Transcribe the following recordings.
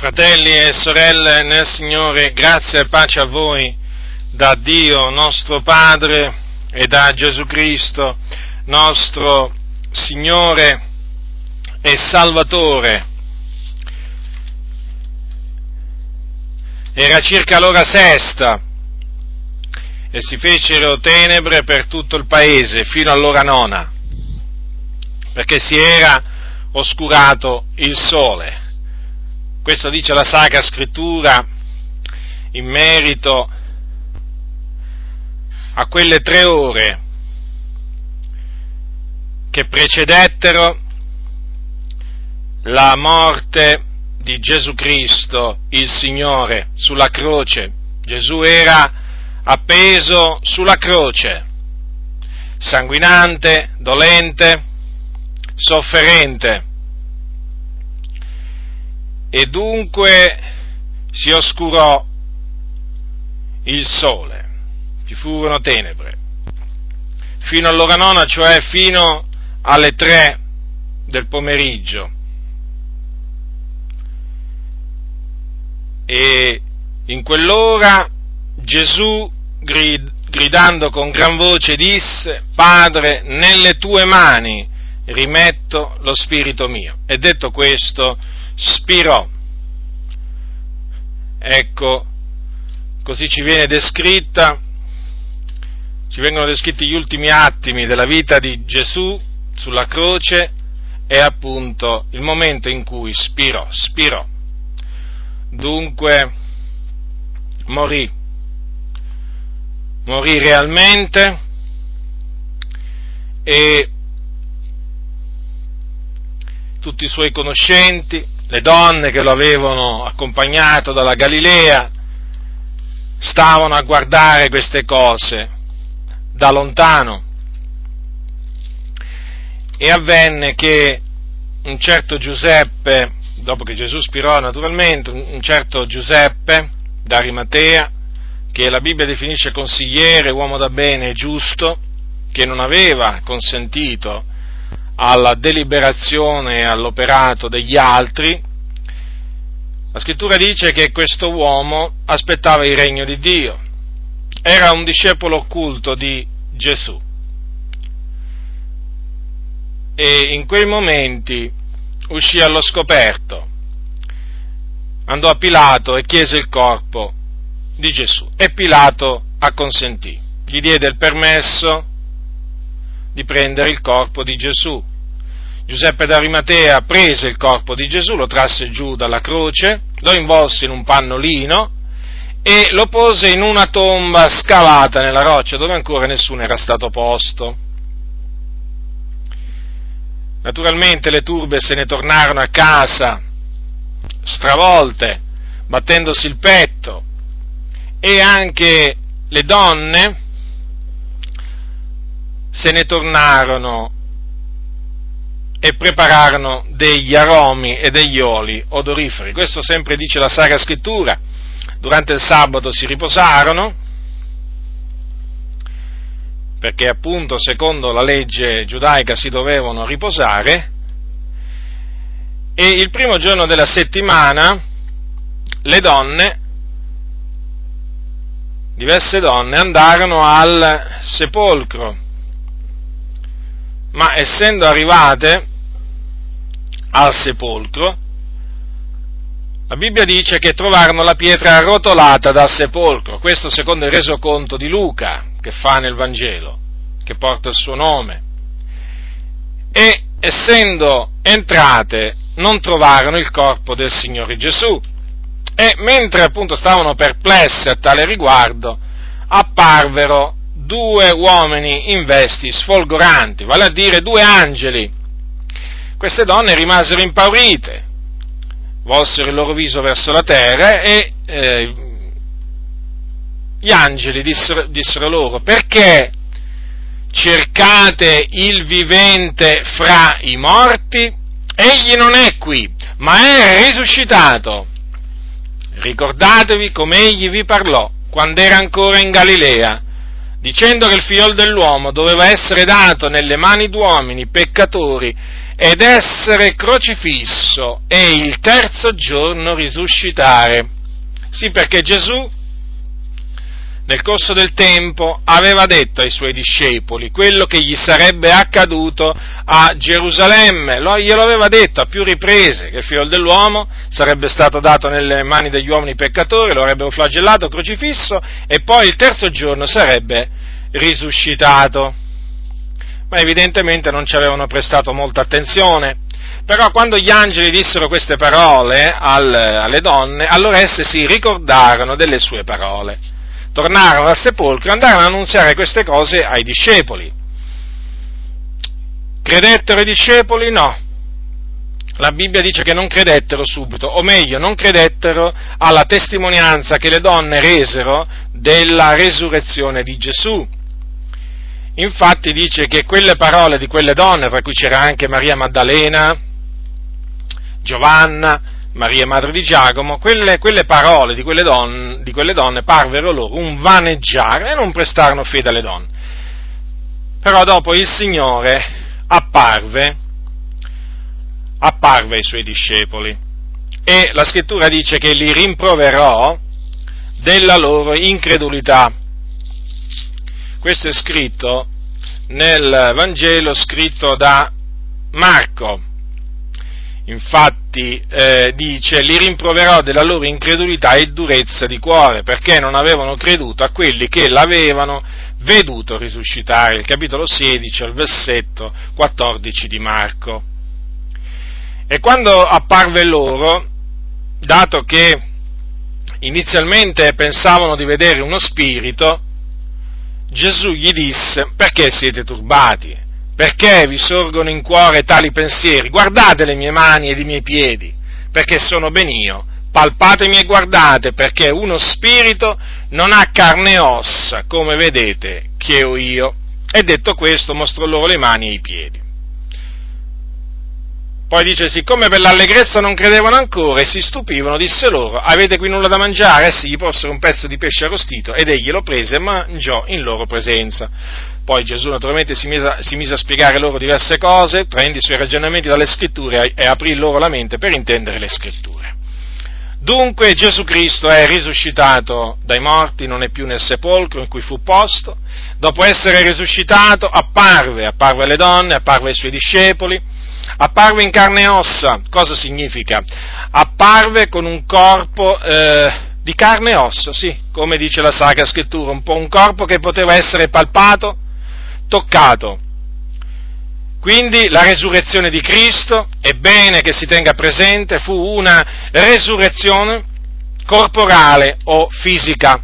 Fratelli e sorelle nel Signore, grazia e pace a voi da Dio nostro Padre e da Gesù Cristo, nostro Signore e Salvatore. Era circa l'ora sesta e si fecero tenebre per tutto il paese fino all'ora nona, perché si era oscurato il sole. Questo dice la Sacra Scrittura in merito a quelle tre ore che precedettero la morte di Gesù Cristo, il Signore, sulla croce. Gesù era appeso sulla croce, sanguinante, dolente, sofferente e dunque si oscurò il sole, ci furono tenebre, fino all'ora nona, cioè fino alle tre del pomeriggio. E in quell'ora Gesù, gridando con gran voce, disse, Padre, nelle tue mani rimetto lo spirito mio. E detto questo, spirò. Ecco, così ci viene descritta, ci vengono descritti gli ultimi attimi della vita di Gesù sulla croce e appunto il momento in cui spirò, spirò. Dunque morì, morì realmente e tutti i suoi conoscenti le donne che lo avevano accompagnato dalla Galilea stavano a guardare queste cose da lontano. E avvenne che un certo Giuseppe, dopo che Gesù spirò naturalmente, un certo Giuseppe d'Arimatea, che la Bibbia definisce consigliere, uomo da bene e giusto, che non aveva consentito alla deliberazione e all'operato degli altri, la scrittura dice che questo uomo aspettava il regno di Dio, era un discepolo occulto di Gesù. E in quei momenti uscì allo scoperto, andò a Pilato e chiese il corpo di Gesù. E Pilato acconsentì, gli diede il permesso di prendere il corpo di Gesù Giuseppe d'Arimatea prese il corpo di Gesù, lo trasse giù dalla croce, lo involse in un pannolino e lo pose in una tomba scavata nella roccia dove ancora nessuno era stato posto. Naturalmente le turbe se ne tornarono a casa, stravolte, battendosi il petto, e anche le donne se ne tornarono e prepararono degli aromi e degli oli odoriferi. Questo sempre dice la Sacra Scrittura. Durante il sabato si riposarono, perché appunto secondo la legge giudaica si dovevano riposare, e il primo giorno della settimana le donne, diverse donne, andarono al sepolcro, ma essendo arrivate al sepolcro, la Bibbia dice che trovarono la pietra arrotolata dal sepolcro, questo secondo il resoconto di Luca che fa nel Vangelo, che porta il suo nome. E essendo entrate non trovarono il corpo del Signore Gesù. E mentre appunto stavano perplessi a tale riguardo, apparvero due uomini in vesti sfolgoranti, vale a dire due angeli, queste donne rimasero impaurite, volsero il loro viso verso la terra e eh, gli angeli dissero, dissero loro perché cercate il vivente fra i morti? Egli non è qui, ma è risuscitato. Ricordatevi come egli vi parlò quando era ancora in Galilea dicendo che il figlio dell'uomo doveva essere dato nelle mani d'uomini peccatori ed essere crocifisso e il terzo giorno risuscitare. Sì, perché Gesù nel corso del tempo aveva detto ai suoi discepoli quello che gli sarebbe accaduto a Gerusalemme, lo, glielo aveva detto a più riprese che il figlio dell'uomo sarebbe stato dato nelle mani degli uomini peccatori, lo avrebbero flagellato, crocifisso e poi il terzo giorno sarebbe risuscitato. Ma evidentemente non ci avevano prestato molta attenzione. Però quando gli angeli dissero queste parole al, alle donne, allora esse si ricordarono delle sue parole tornarono al sepolcro e andarono ad annunziare queste cose ai discepoli. Credettero i discepoli? No. La Bibbia dice che non credettero subito, o meglio, non credettero alla testimonianza che le donne resero della resurrezione di Gesù. Infatti dice che quelle parole di quelle donne, tra cui c'era anche Maria Maddalena, Giovanna, Maria madre di Giacomo, quelle, quelle parole di quelle, donne, di quelle donne parvero loro un vaneggiare e non prestarono fede alle donne. Però dopo il Signore apparve, apparve ai suoi discepoli e la scrittura dice che li rimproverò della loro incredulità. Questo è scritto nel Vangelo scritto da Marco Infatti eh, dice, li rimproverò della loro incredulità e durezza di cuore, perché non avevano creduto a quelli che l'avevano veduto risuscitare. Il capitolo 16, al versetto 14 di Marco. E quando apparve loro, dato che inizialmente pensavano di vedere uno spirito, Gesù gli disse, perché siete turbati? Perché vi sorgono in cuore tali pensieri? Guardate le mie mani ed i miei piedi, perché sono ben io. Palpatemi e guardate, perché uno spirito non ha carne e ossa, come vedete che ho io. E detto questo, mostrò loro le mani e i piedi. Poi dice, siccome per l'allegrezza non credevano ancora e si stupivano, disse loro, avete qui nulla da mangiare? Eh sì, gli posero un pezzo di pesce arrostito ed egli lo prese e mangiò in loro presenza. Poi Gesù naturalmente si mise, si mise, a spiegare loro diverse cose, traendo i suoi ragionamenti dalle scritture e aprì loro la mente per intendere le scritture. Dunque Gesù Cristo è risuscitato dai morti, non è più nel sepolcro in cui fu posto, dopo essere risuscitato apparve, apparve alle donne, apparve ai suoi discepoli, apparve in carne e ossa, cosa significa? Apparve con un corpo eh, di carne e ossa, sì, come dice la Sacra Scrittura, un po' un corpo che poteva essere palpato, toccato. Quindi la resurrezione di Cristo, è bene che si tenga presente, fu una resurrezione corporale o fisica.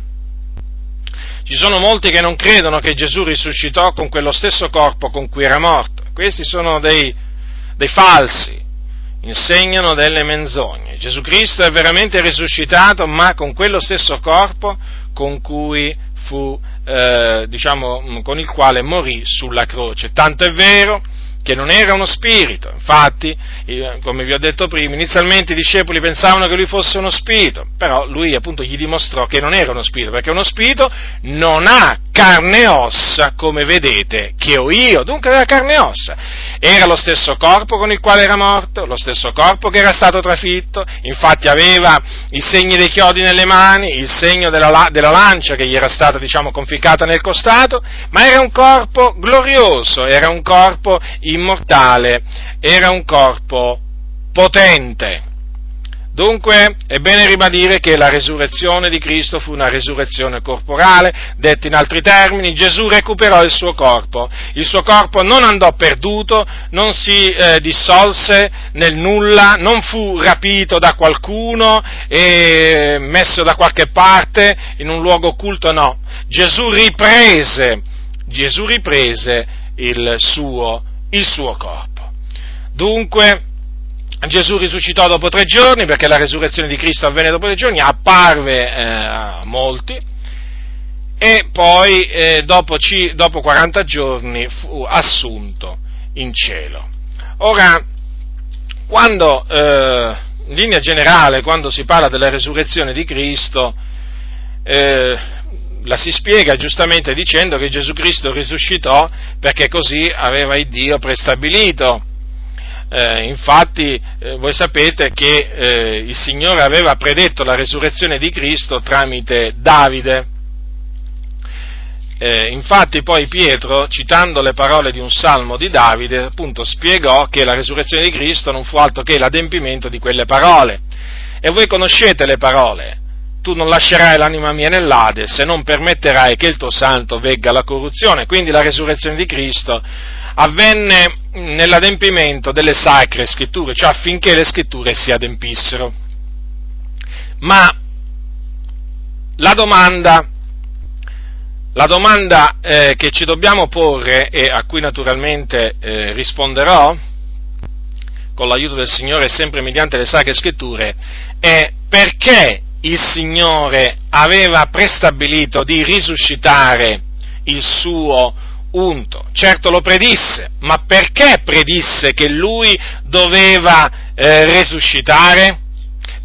Ci sono molti che non credono che Gesù risuscitò con quello stesso corpo con cui era morto. Questi sono dei, dei falsi, insegnano delle menzogne. Gesù Cristo è veramente risuscitato, ma con quello stesso corpo con cui fu eh, diciamo, con il quale morì sulla croce. Tanto è vero che non era uno spirito, infatti, come vi ho detto prima, inizialmente i discepoli pensavano che lui fosse uno spirito, però lui appunto gli dimostrò che non era uno spirito, perché uno spirito non ha carne e ossa come vedete che ho io, dunque aveva carne e ossa. Era lo stesso corpo con il quale era morto, lo stesso corpo che era stato trafitto, infatti aveva i segni dei chiodi nelle mani, il segno della, della lancia che gli era stata diciamo conficcata nel costato, ma era un corpo glorioso, era un corpo immortale, era un corpo potente. Dunque è bene ribadire che la resurrezione di Cristo fu una resurrezione corporale, detto in altri termini, Gesù recuperò il suo corpo, il suo corpo non andò perduto, non si eh, dissolse nel nulla, non fu rapito da qualcuno e messo da qualche parte in un luogo occulto, no, Gesù riprese, Gesù riprese il suo, il suo corpo. Dunque, Gesù risuscitò dopo tre giorni, perché la resurrezione di Cristo avvenne dopo tre giorni, apparve eh, a molti e poi eh, dopo, ci, dopo 40 giorni fu assunto in cielo. Ora, quando, eh, in linea generale, quando si parla della resurrezione di Cristo, eh, la si spiega giustamente dicendo che Gesù Cristo risuscitò perché così aveva il Dio prestabilito Eh, infatti eh, voi sapete che eh, il Signore aveva predetto la resurrezione di Cristo tramite Davide. Eh, infatti poi Pietro, citando le parole di un salmo di Davide, appunto spiegò che la resurrezione di Cristo non fu altro che l'adempimento di quelle parole. E voi conoscete le parole. Tu non lascerai l'anima mia nell'Ade se non permetterai che il tuo santo vegga alla corruzione. Quindi la resurrezione di Cristo avvenne nell'adempimento delle sacre scritture, cioè affinché le scritture si adempissero. Ma la domanda la domanda eh, che ci dobbiamo porre e a cui naturalmente eh, risponderò con l'aiuto del Signore sempre mediante le sacre scritture è perché il Signore aveva prestabilito di risuscitare il suo unto. Certo lo predisse, ma perché predisse che lui doveva eh, risuscitare?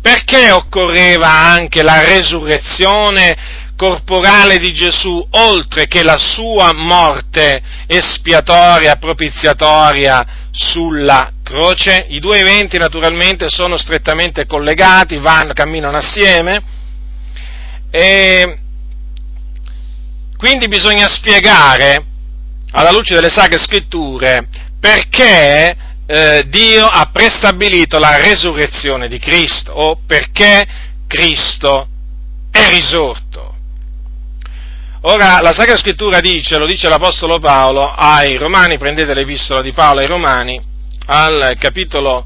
Perché occorreva anche la resurrezione corporale di Gesù, oltre che la sua morte espiatoria, propiziatoria sulla croce. I due eventi naturalmente sono strettamente collegati, vanno, camminano assieme. E quindi bisogna spiegare, alla luce delle sacre scritture, perché eh, Dio ha prestabilito la resurrezione di Cristo o perché Cristo è risorto. Ora, la Sacra Scrittura dice, lo dice l'Apostolo Paolo ai Romani, prendete l'Epistola di Paolo ai Romani, al capitolo,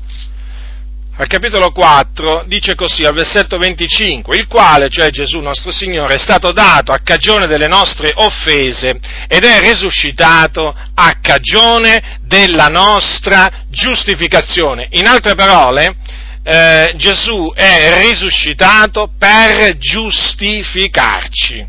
al capitolo 4, dice così, al versetto 25, il quale, cioè Gesù nostro Signore, è stato dato a cagione delle nostre offese ed è risuscitato a cagione della nostra giustificazione. In altre parole, eh, Gesù è risuscitato per giustificarci.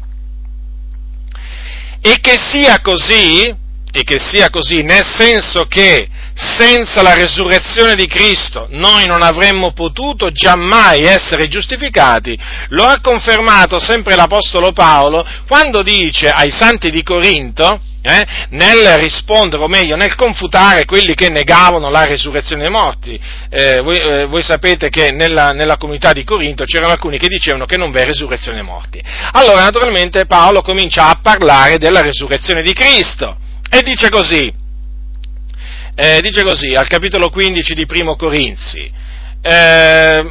E che sia così, e che sia così, nel senso che senza la resurrezione di Cristo noi non avremmo potuto giammai essere giustificati, lo ha confermato sempre l'Apostolo Paolo quando dice ai santi di Corinto, eh, nel rispondere, o meglio, nel confutare quelli che negavano la resurrezione dei morti. Eh, voi, eh, voi, sapete che nella, nella, comunità di Corinto c'erano alcuni che dicevano che non v'è resurrezione dei morti. Allora, naturalmente, Paolo comincia a parlare della resurrezione di Cristo e dice così, eh, dice così al capitolo 15 di Primo Corinzi, eh,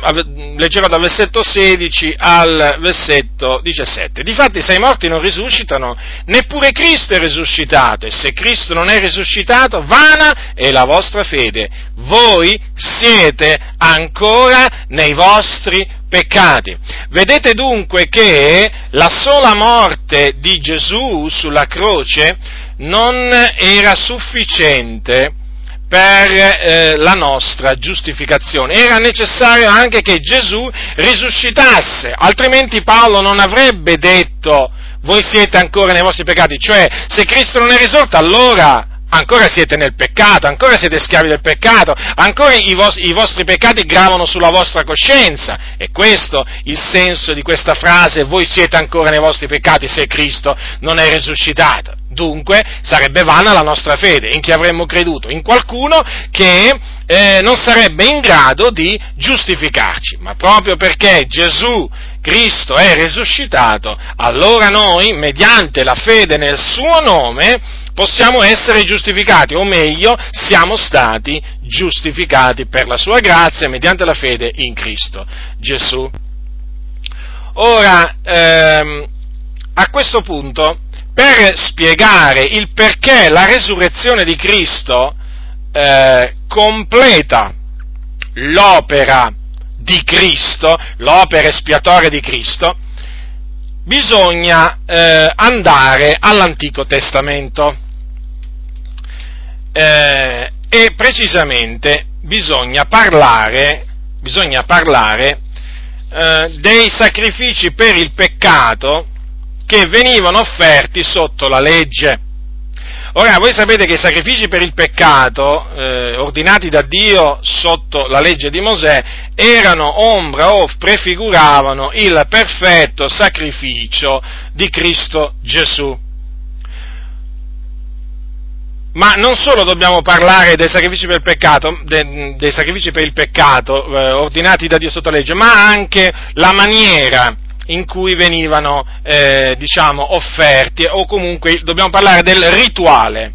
leggerò dal versetto 16 al versetto 17. Difatti se i morti non risuscitano, neppure Cristo è risuscitato, e se Cristo non è risuscitato, vana è la vostra fede. Voi siete ancora nei vostri peccati. Vedete dunque che la sola morte di Gesù sulla croce non era sufficiente per eh, la nostra giustificazione. Era necessario anche che Gesù risuscitasse, altrimenti Paolo non avrebbe detto voi siete ancora nei vostri peccati, cioè se Cristo non è risorto allora ancora siete nel peccato, ancora siete schiavi del peccato, ancora i, vos- i, vostri peccati gravano sulla vostra coscienza. E questo il senso di questa frase, voi siete ancora nei vostri peccati se Cristo non è risuscitato. Dunque sarebbe vana la nostra fede, in chi avremmo creduto? In qualcuno che eh, non sarebbe in grado di giustificarci, ma proprio perché Gesù Cristo è risuscitato, allora noi, mediante la fede nel suo nome, possiamo essere giustificati, o meglio, siamo stati giustificati per la sua grazia mediante la fede in Cristo Gesù. Ora, ehm, a questo punto per spiegare il perché la resurrezione di Cristo eh, completa l'opera di Cristo, l'opera espiatoria di Cristo, bisogna eh, andare all'Antico Testamento eh, e precisamente bisogna parlare, bisogna parlare eh, dei sacrifici per il peccato che venivano offerti sotto la legge. Ora, voi sapete che i sacrifici per il peccato, eh, ordinati da Dio sotto la legge di Mosè, erano ombra o prefiguravano il perfetto sacrificio di Cristo Gesù. Ma non solo dobbiamo parlare dei sacrifici per il peccato, de, dei sacrifici per il peccato eh, ordinati da Dio sotto legge, ma anche la maniera in cui venivano, eh, diciamo, offerti, o comunque dobbiamo parlare del rituale.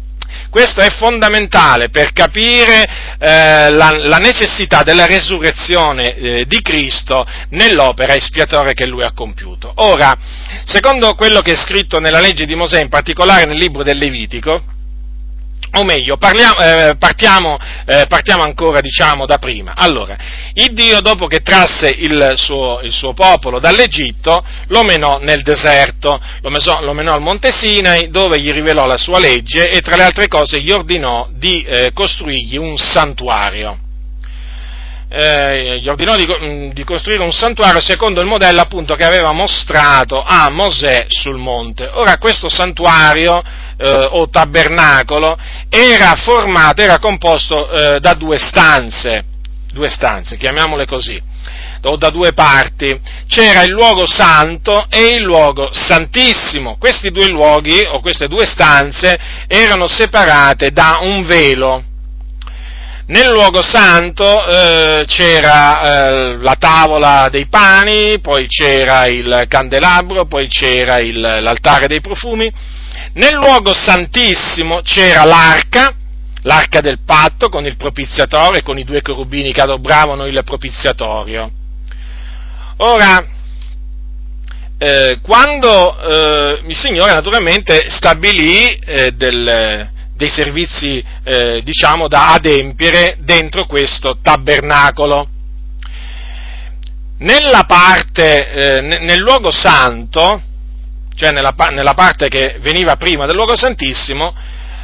Questo è fondamentale per capire eh, la, la, necessità della resurrezione eh, di Cristo nell'opera espiatoria che lui ha compiuto. Ora, secondo quello che è scritto nella legge di Mosè, in particolare nel libro del Levitico, o meglio, parliamo, eh, partiamo, eh, partiamo, ancora diciamo da prima. Allora, il Dio dopo che trasse il suo, il suo popolo dall'Egitto lo menò nel deserto, lo, mesò, lo, menò al Monte Sinai dove gli rivelò la sua legge e tra le altre cose gli ordinò di eh, costruirgli un santuario eh, gli ordinò di, mm, di, costruire un santuario secondo il modello appunto che aveva mostrato a Mosè sul monte. Ora questo santuario eh, o tabernacolo era formato, era composto eh, da due stanze, due stanze, chiamiamole così, o da due parti. C'era il luogo santo e il luogo santissimo. Questi due luoghi o queste due stanze erano separate da un velo nel luogo santo eh, c'era eh, la tavola dei pani, poi c'era il candelabro, poi c'era il, l'altare dei profumi. Nel luogo santissimo c'era l'arca, l'arca del patto con il propiziatorio e con i due corubini che adobravano il propiziatorio. Ora, eh, quando eh, il Signore naturalmente stabilì eh, del, dei servizi, eh, diciamo, da adempiere dentro questo tabernacolo. Nella parte, eh, nel luogo santo, cioè nella, nella, parte che veniva prima del luogo santissimo,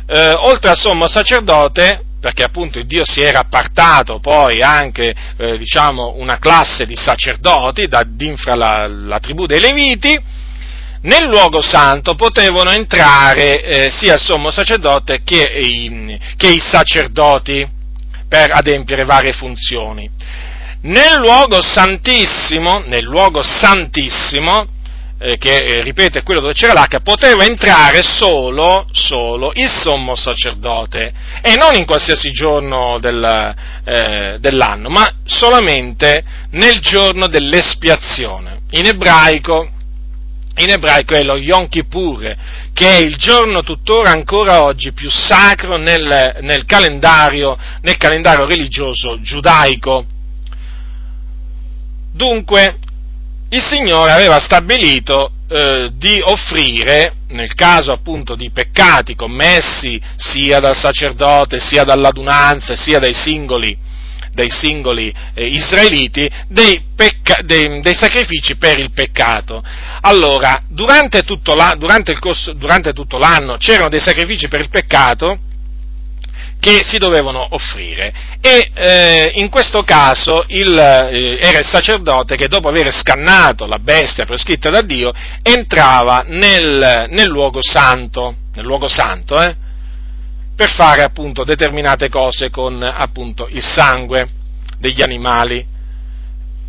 eh, oltre al sommo sacerdote, perché appunto Dio si era appartato poi anche, eh, diciamo, una classe di sacerdoti da, d'infra la, la tribù dei Leviti, nel luogo santo potevano entrare eh, sia il sommo sacerdote che i, che i sacerdoti per adempiere varie funzioni. Nel luogo santissimo, nel luogo santissimo, eh, che eh, ripeto è quello dove c'era l'arca, poteva entrare solo, solo, il sommo sacerdote e non in qualsiasi giorno del, eh, dell'anno, ma solamente nel giorno dell'espiazione. In ebraico in ebraico è lo Yom Kippur, che è il giorno tuttora ancora oggi più sacro nel, nel, calendario, nel calendario religioso giudaico. Dunque, il Signore aveva stabilito eh, di offrire, nel caso appunto di peccati commessi sia dal sacerdote, sia dall'adunanza, sia dai singoli dai singoli eh, israeliti dei, pecca- dei, dei, sacrifici per il peccato. Allora, durante tutto, la, durante, corso, durante tutto l'anno c'erano dei sacrifici per il peccato che si dovevano offrire e eh, in questo caso il, eh, era il sacerdote che dopo aver scannato la bestia prescritta da Dio entrava nel, nel luogo santo, nel luogo santo eh, per fare appunto determinate cose con appunto il sangue degli animali,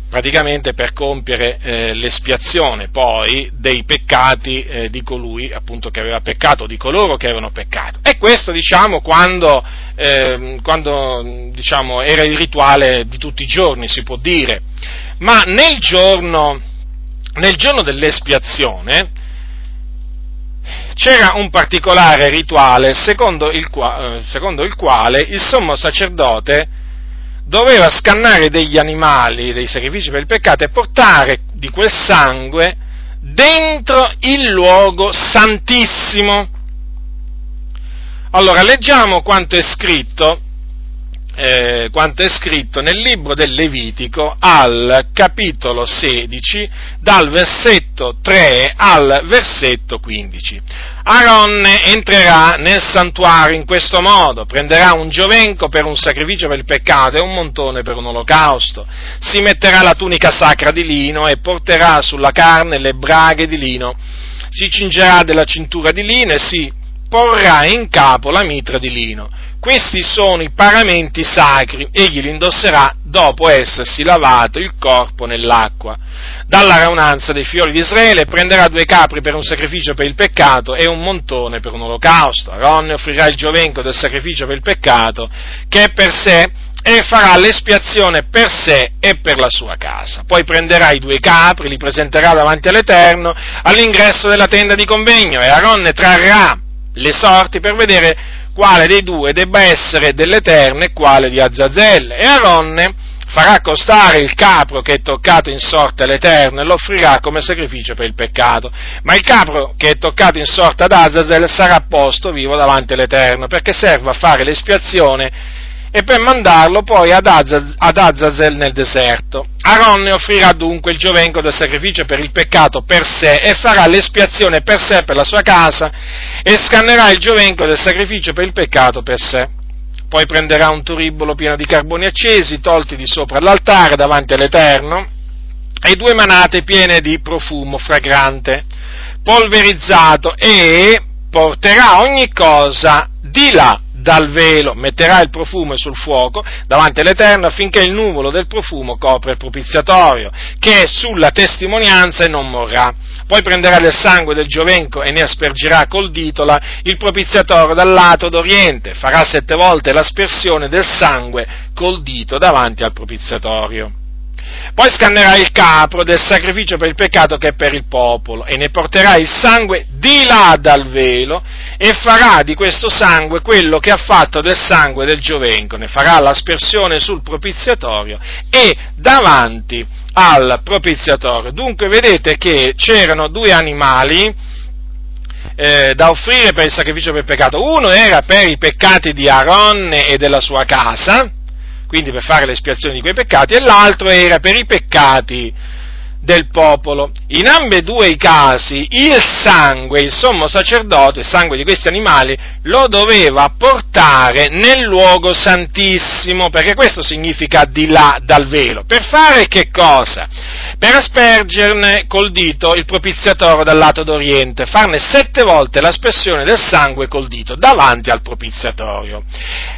praticamente per compiere eh, l'espiazione poi dei peccati eh, di colui appunto che aveva peccato, di coloro che avevano peccato. E questo diciamo quando, eh, quando diciamo, era il rituale di tutti i giorni, si può dire, ma nel giorno, nel giorno dell'espiazione, c'era un particolare rituale secondo il, qua, eh, secondo il, quale il sommo sacerdote doveva scannare degli animali, dei sacrifici per il peccato e portare di quel sangue dentro il luogo santissimo. Allora, leggiamo quanto è scritto eh, quanto è scritto nel libro del Levitico al capitolo 16, dal versetto 3 al versetto 15. Aaron entrerà nel santuario in questo modo, prenderà un giovenco per un sacrificio per il peccato e un montone per un olocausto, si metterà la tunica sacra di lino e porterà sulla carne le braghe di lino, si cingerà della cintura di lino e si porrà in capo la mitra di lino questi sono i paramenti sacri, egli li indosserà dopo essersi lavato il corpo nell'acqua. Dalla raunanza dei fiori di Israele prenderà due capri per un sacrificio per il peccato e un montone per un olocausto. Aaron offrirà il giovenco del sacrificio per il peccato, che è per sé e farà l'espiazione per sé e per la sua casa. Poi prenderà i due capri, li presenterà davanti all'Eterno all'ingresso della tenda di convegno e Aaron trarrà le sorti per vedere quale dei due debba essere dell'Eterno e quale di Azazel. E Aaron farà accostare il capro che è toccato in sorte all'Eterno e lo offrirà come sacrificio per il peccato. Ma il capro che è toccato in sorte ad Azazel sarà posto vivo davanti all'Eterno perché serve a fare l'espiazione e per mandarlo poi ad, Azaz, ad Azazel nel deserto. Aaron ne offrirà dunque il giovenco del sacrificio per il peccato per sé e farà l'espiazione per sé e per la sua casa e scannerà il giovenco del sacrificio per il peccato per sé. Poi prenderà un turibolo pieno di carboni accesi, tolti di sopra l'altare davanti all'Eterno, e due manate piene di profumo fragrante, polverizzato, e porterà ogni cosa di là dal velo, metterà il profumo sul fuoco davanti all'Eterno affinché il nuvolo del profumo copra il propiziatorio, che è sulla testimonianza e non morrà. Poi prenderà del sangue del giovenco e ne aspergerà col ditola il propiziatorio dal lato d'oriente, farà sette volte l'aspersione del sangue col dito davanti al propiziatorio. Poi scannerà il capro del sacrificio per il peccato che è per il popolo e ne porterà il sangue di là dal velo e farà di questo sangue quello che ha fatto del sangue del giovenco, ne farà l'aspersione sul propiziatorio e davanti al propiziatorio. Dunque vedete che c'erano due animali eh, da offrire per il sacrificio per il peccato. Uno era per i peccati di Aaron e della sua casa, quindi per fare l'espiazione di quei peccati, e l'altro era per i peccati del popolo. In ambedue i casi il sangue, il sommo sacerdote, il sangue di questi animali, lo doveva portare nel luogo santissimo, perché questo significa di là dal velo. Per fare che cosa? Per aspergerne col dito il propiziatore dal lato d'oriente, farne sette volte l'aspersione del sangue col dito davanti al propiziatorio.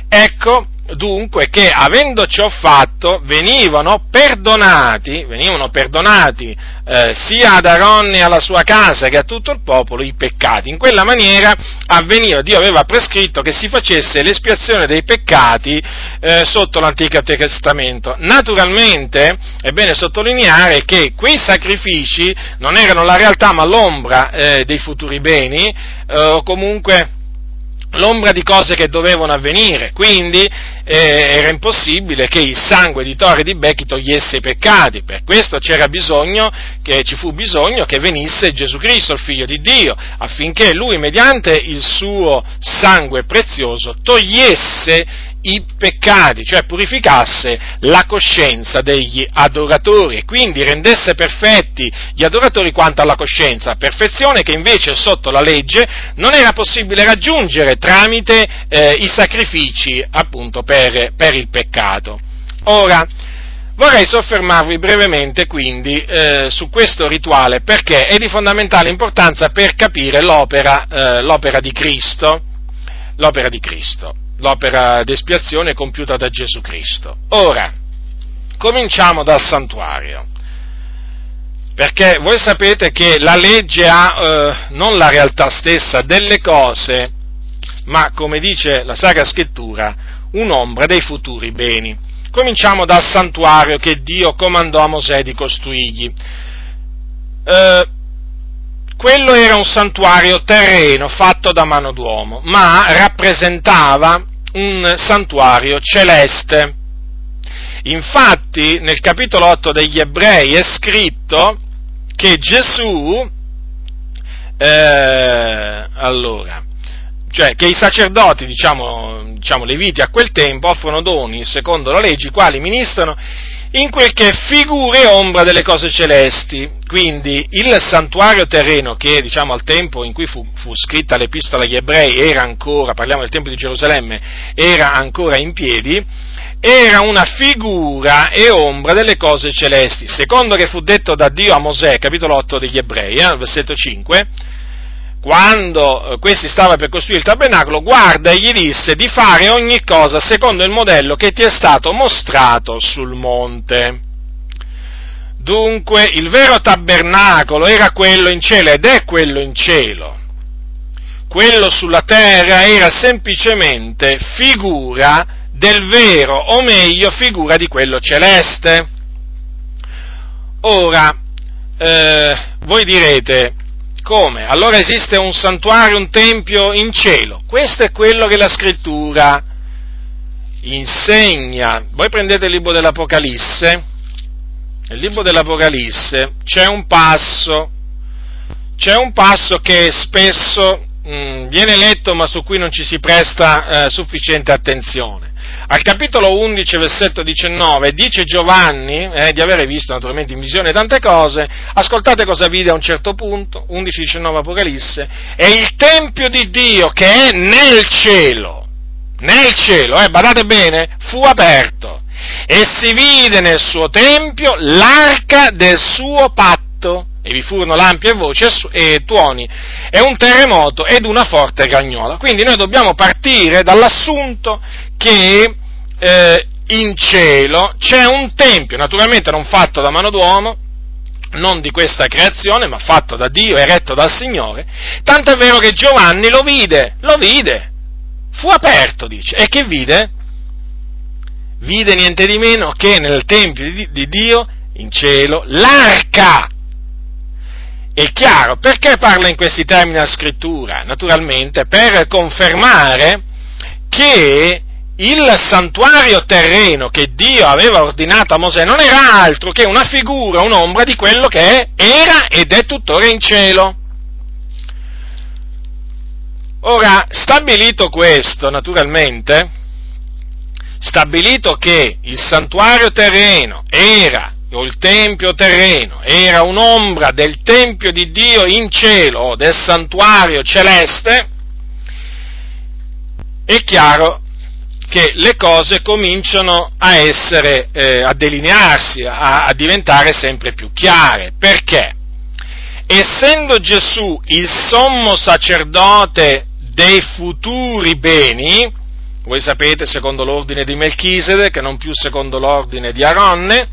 Ecco dunque che avendo ciò fatto venivano perdonati, venivano perdonati eh, sia ad Aaron e alla sua casa che a tutto il popolo i peccati. In quella maniera avveniva, Dio aveva prescritto che si facesse l'espiazione dei peccati eh, sotto l'Antico Testamento. Naturalmente è bene sottolineare che quei sacrifici non erano la realtà ma l'ombra eh, dei futuri beni eh, o comunque l'ombra di cose che dovevano avvenire, quindi era impossibile che il sangue di Tore di Becchi togliesse i peccati, per questo c'era bisogno, che ci fu bisogno che venisse Gesù Cristo, il figlio di Dio, affinché lui mediante il suo sangue prezioso togliesse i peccati, cioè purificasse la coscienza degli adoratori e quindi rendesse perfetti gli adoratori quanto alla coscienza, perfezione che invece sotto la legge non era possibile raggiungere tramite eh, i sacrifici appunto per, per, il peccato. Ora, vorrei soffermarvi brevemente quindi eh, su questo rituale perché è di fondamentale importanza per capire l'opera, eh, l'opera di Cristo. L'opera di Cristo l'opera d'espiazione compiuta da Gesù Cristo. Ora, cominciamo dal santuario, perché voi sapete che la legge ha eh, non la realtà stessa delle cose, ma come dice la Sacra Scrittura, un'ombra dei futuri beni. Cominciamo dal santuario che Dio comandò a Mosè di costruirgli. Eh, quello era un santuario terreno fatto da mano d'uomo, ma rappresentava un santuario celeste. Infatti nel capitolo 8 degli ebrei è scritto che Gesù, eh, allora, cioè che i sacerdoti, diciamo, diciamo leviti a quel tempo, offrono doni secondo la legge, i quali ministrano in quel che è figura e ombra delle cose celesti. Quindi il santuario terreno che diciamo al tempo in cui fu, fu, scritta l'epistola agli ebrei era ancora, parliamo del Tempio di Gerusalemme, era ancora in piedi, era una figura e ombra delle cose celesti. Secondo che fu detto da Dio a Mosè, capitolo 8 degli ebrei, eh, versetto 5, quando eh, questi stava per costruire il tabernacolo, guarda e gli disse di fare ogni cosa secondo il modello che ti è stato mostrato sul monte. Dunque il vero tabernacolo era quello in cielo ed è quello in cielo. Quello sulla terra era semplicemente figura del vero, o meglio figura di quello celeste. Ora, eh, voi direte, come? Allora esiste un santuario, un tempio in cielo. Questo è quello che la scrittura insegna. Voi prendete il libro dell'Apocalisse, nel libro dell'Apocalisse c'è un passo, c'è un passo che spesso mh, mm, viene letto ma su cui non ci si presta eh, sufficiente attenzione al capitolo 11, versetto 19, dice Giovanni eh, di avere visto naturalmente in visione tante cose, ascoltate cosa vide a un certo punto, 11-19 Apocalisse, è il Tempio di Dio che è nel cielo, nel cielo, eh, badate bene, fu aperto e si vide nel suo Tempio l'arca del suo patto e vi furono lampi e voci e tuoni, e un terremoto ed una forte gragnola. Quindi noi dobbiamo partire dall'assunto che eh, in cielo c'è un tempio, naturalmente non fatto da mano d'uomo, non di questa creazione, ma fatto da Dio, eretto dal Signore, tanto è vero che Giovanni lo vide, lo vide, fu aperto, dice, e che vide? Vide niente di meno che nel Tempio di, di Dio, in cielo, l'arca. È chiaro, perché parla in questi termini la scrittura? Naturalmente per confermare che il santuario terreno che Dio aveva ordinato a Mosè non era altro che una figura, un'ombra di quello che era ed è tuttora in cielo. Ora, stabilito questo, naturalmente, stabilito che il santuario terreno era, o il tempio terreno, era un'ombra del tempio di Dio in cielo, o del santuario celeste, è chiaro che le cose cominciano a essere, eh, a delinearsi, a, a diventare sempre più chiare. Perché? Essendo Gesù il sommo sacerdote dei futuri beni, voi sapete secondo l'ordine di Melchisede, che non più secondo l'ordine di Aronne,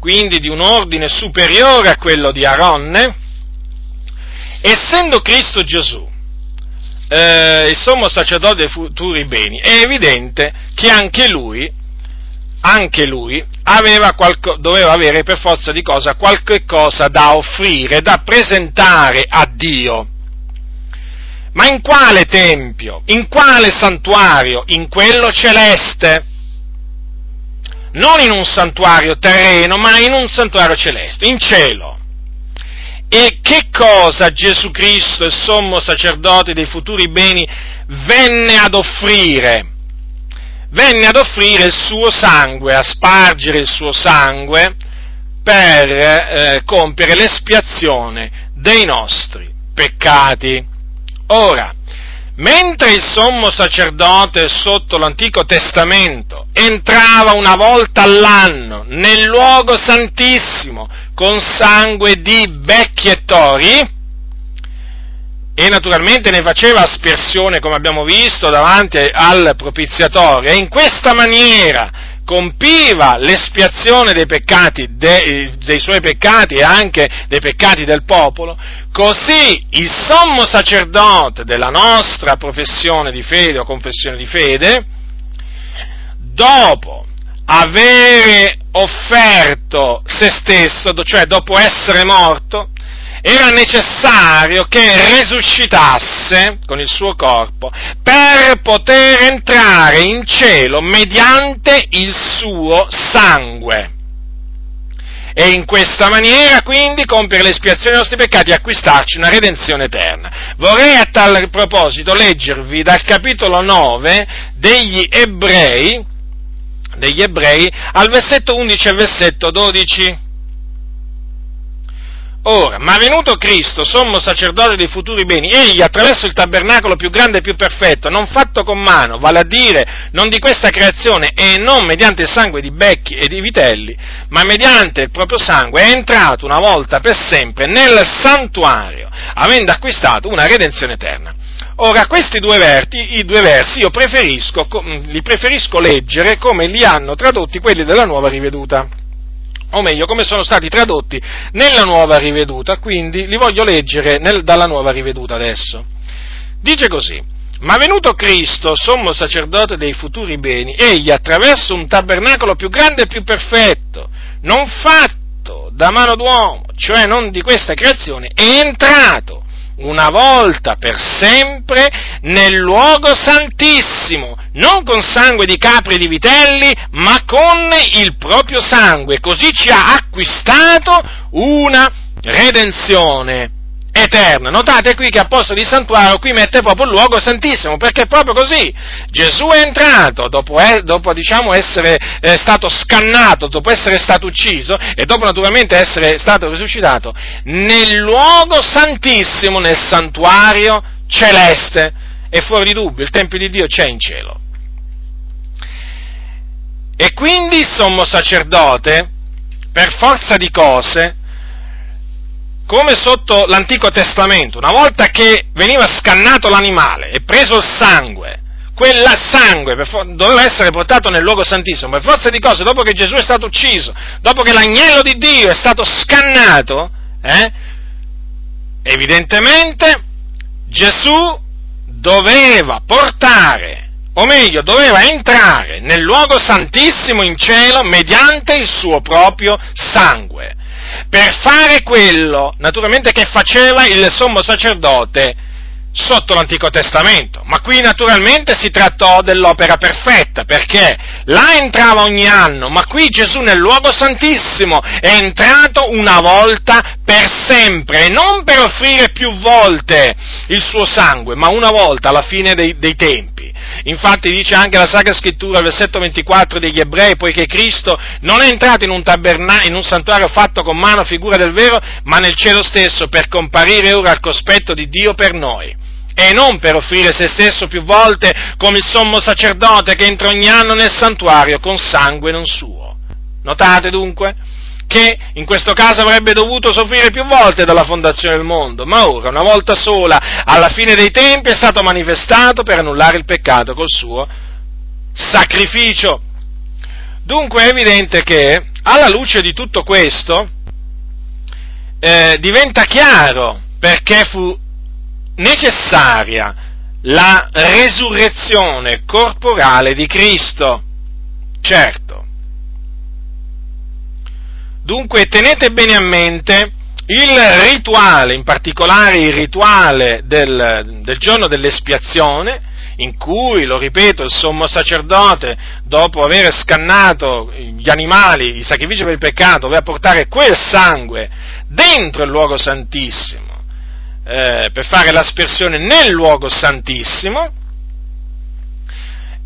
quindi di un ordine superiore a quello di Aronne, essendo Cristo Gesù eh, il sommo sacerdote dei futuri beni, è evidente che anche lui, anche lui qualco, doveva avere per forza di cosa qualche cosa da offrire, da presentare a Dio. Ma in quale tempio? In quale santuario? In quello celeste. Non in un santuario terreno, ma in un santuario celeste, in cielo. E che cosa Gesù Cristo, il sommo sacerdote dei futuri beni, venne ad offrire? Venne ad offrire il suo sangue, a spargere il suo sangue per eh, compiere l'espiazione dei nostri peccati. Ora, mentre il sommo sacerdote sotto l'Antico Testamento entrava una volta all'anno nel luogo santissimo con sangue di becchi e tori, e naturalmente ne faceva aspersione, come abbiamo visto, davanti al propiziatorio, e in questa maniera compiva l'espiazione dei peccati, de, dei suoi peccati e anche dei peccati del popolo, così il sommo sacerdote della nostra professione di fede o confessione di fede, dopo avere offerto se stesso, cioè dopo essere morto, era necessario che resuscitasse con il suo corpo per poter entrare in cielo mediante il suo sangue. E in questa maniera quindi compiere l'espiazione dei nostri peccati e acquistarci una redenzione eterna. Vorrei a tal proposito leggervi dal capitolo 9 degli Ebrei, degli Ebrei al versetto 11 e versetto 12 Ora, ma venuto Cristo, sommo sacerdote dei futuri beni, egli attraverso il tabernacolo più grande e più perfetto, non fatto con mano, vale a dire non di questa creazione e non mediante il sangue di becchi e di vitelli, ma mediante il proprio sangue, è entrato una volta per sempre nel santuario, avendo acquistato una redenzione eterna. Ora, questi due, verti, i due versi io preferisco, li preferisco leggere come li hanno tradotti quelli della nuova riveduta o meglio come sono stati tradotti nella nuova riveduta, quindi li voglio leggere nel, dalla nuova riveduta adesso. Dice così, ma venuto Cristo, sommo sacerdote dei futuri beni, egli attraverso un tabernacolo più grande e più perfetto, non fatto da mano d'uomo, cioè non di questa creazione, è entrato una volta per sempre nel luogo santissimo, non con sangue di capri e di vitelli, ma con il proprio sangue, così ci ha acquistato una redenzione eterna. Notate qui che a posto di santuario qui mette proprio il luogo santissimo, perché è proprio così. Gesù è entrato dopo, eh, dopo diciamo, essere eh, stato scannato, dopo essere stato ucciso e dopo naturalmente essere stato risuscitato, nel luogo santissimo, nel santuario celeste. E fuori di dubbio, il Tempio di Dio c'è in cielo. E quindi il sommo sacerdote, per forza di cose, come sotto l'Antico Testamento, una volta che veniva scannato l'animale e preso il sangue, quel sangue doveva essere portato nel luogo santissimo, per forza di cose, dopo che Gesù è stato ucciso, dopo che l'agnello di Dio è stato scannato, eh, evidentemente Gesù doveva portare, o meglio, doveva entrare nel luogo santissimo in cielo mediante il suo proprio sangue per fare quello, naturalmente, che faceva il sommo sacerdote sotto l'Antico Testamento, ma qui naturalmente si trattò dell'opera perfetta, perché là entrava ogni anno, ma qui Gesù nel luogo santissimo è entrato una volta per sempre, e non per offrire più volte il suo sangue, ma una volta alla fine dei, dei tempi. Infatti dice anche la Sacra Scrittura, versetto 24 degli Ebrei, poiché Cristo non è entrato in un, taberna- in un santuario fatto con mano figura del vero, ma nel cielo stesso, per comparire ora al cospetto di Dio per noi e non per offrire se stesso più volte come il sommo sacerdote che entra ogni anno nel santuario con sangue non suo. Notate dunque? Che in questo caso avrebbe dovuto soffrire più volte dalla fondazione del mondo, ma ora, una volta sola, alla fine dei tempi, è stato manifestato per annullare il peccato col suo sacrificio. Dunque è evidente che, alla luce di tutto questo, eh, diventa chiaro perché fu necessaria la resurrezione corporale di Cristo. Certo, Dunque tenete bene a mente il rituale, in particolare il rituale del, del giorno dell'espiazione, in cui, lo ripeto, il sommo sacerdote, dopo aver scannato gli animali, i sacrifici per il peccato, doveva portare quel sangue dentro il luogo santissimo, eh, per fare l'aspersione nel luogo santissimo,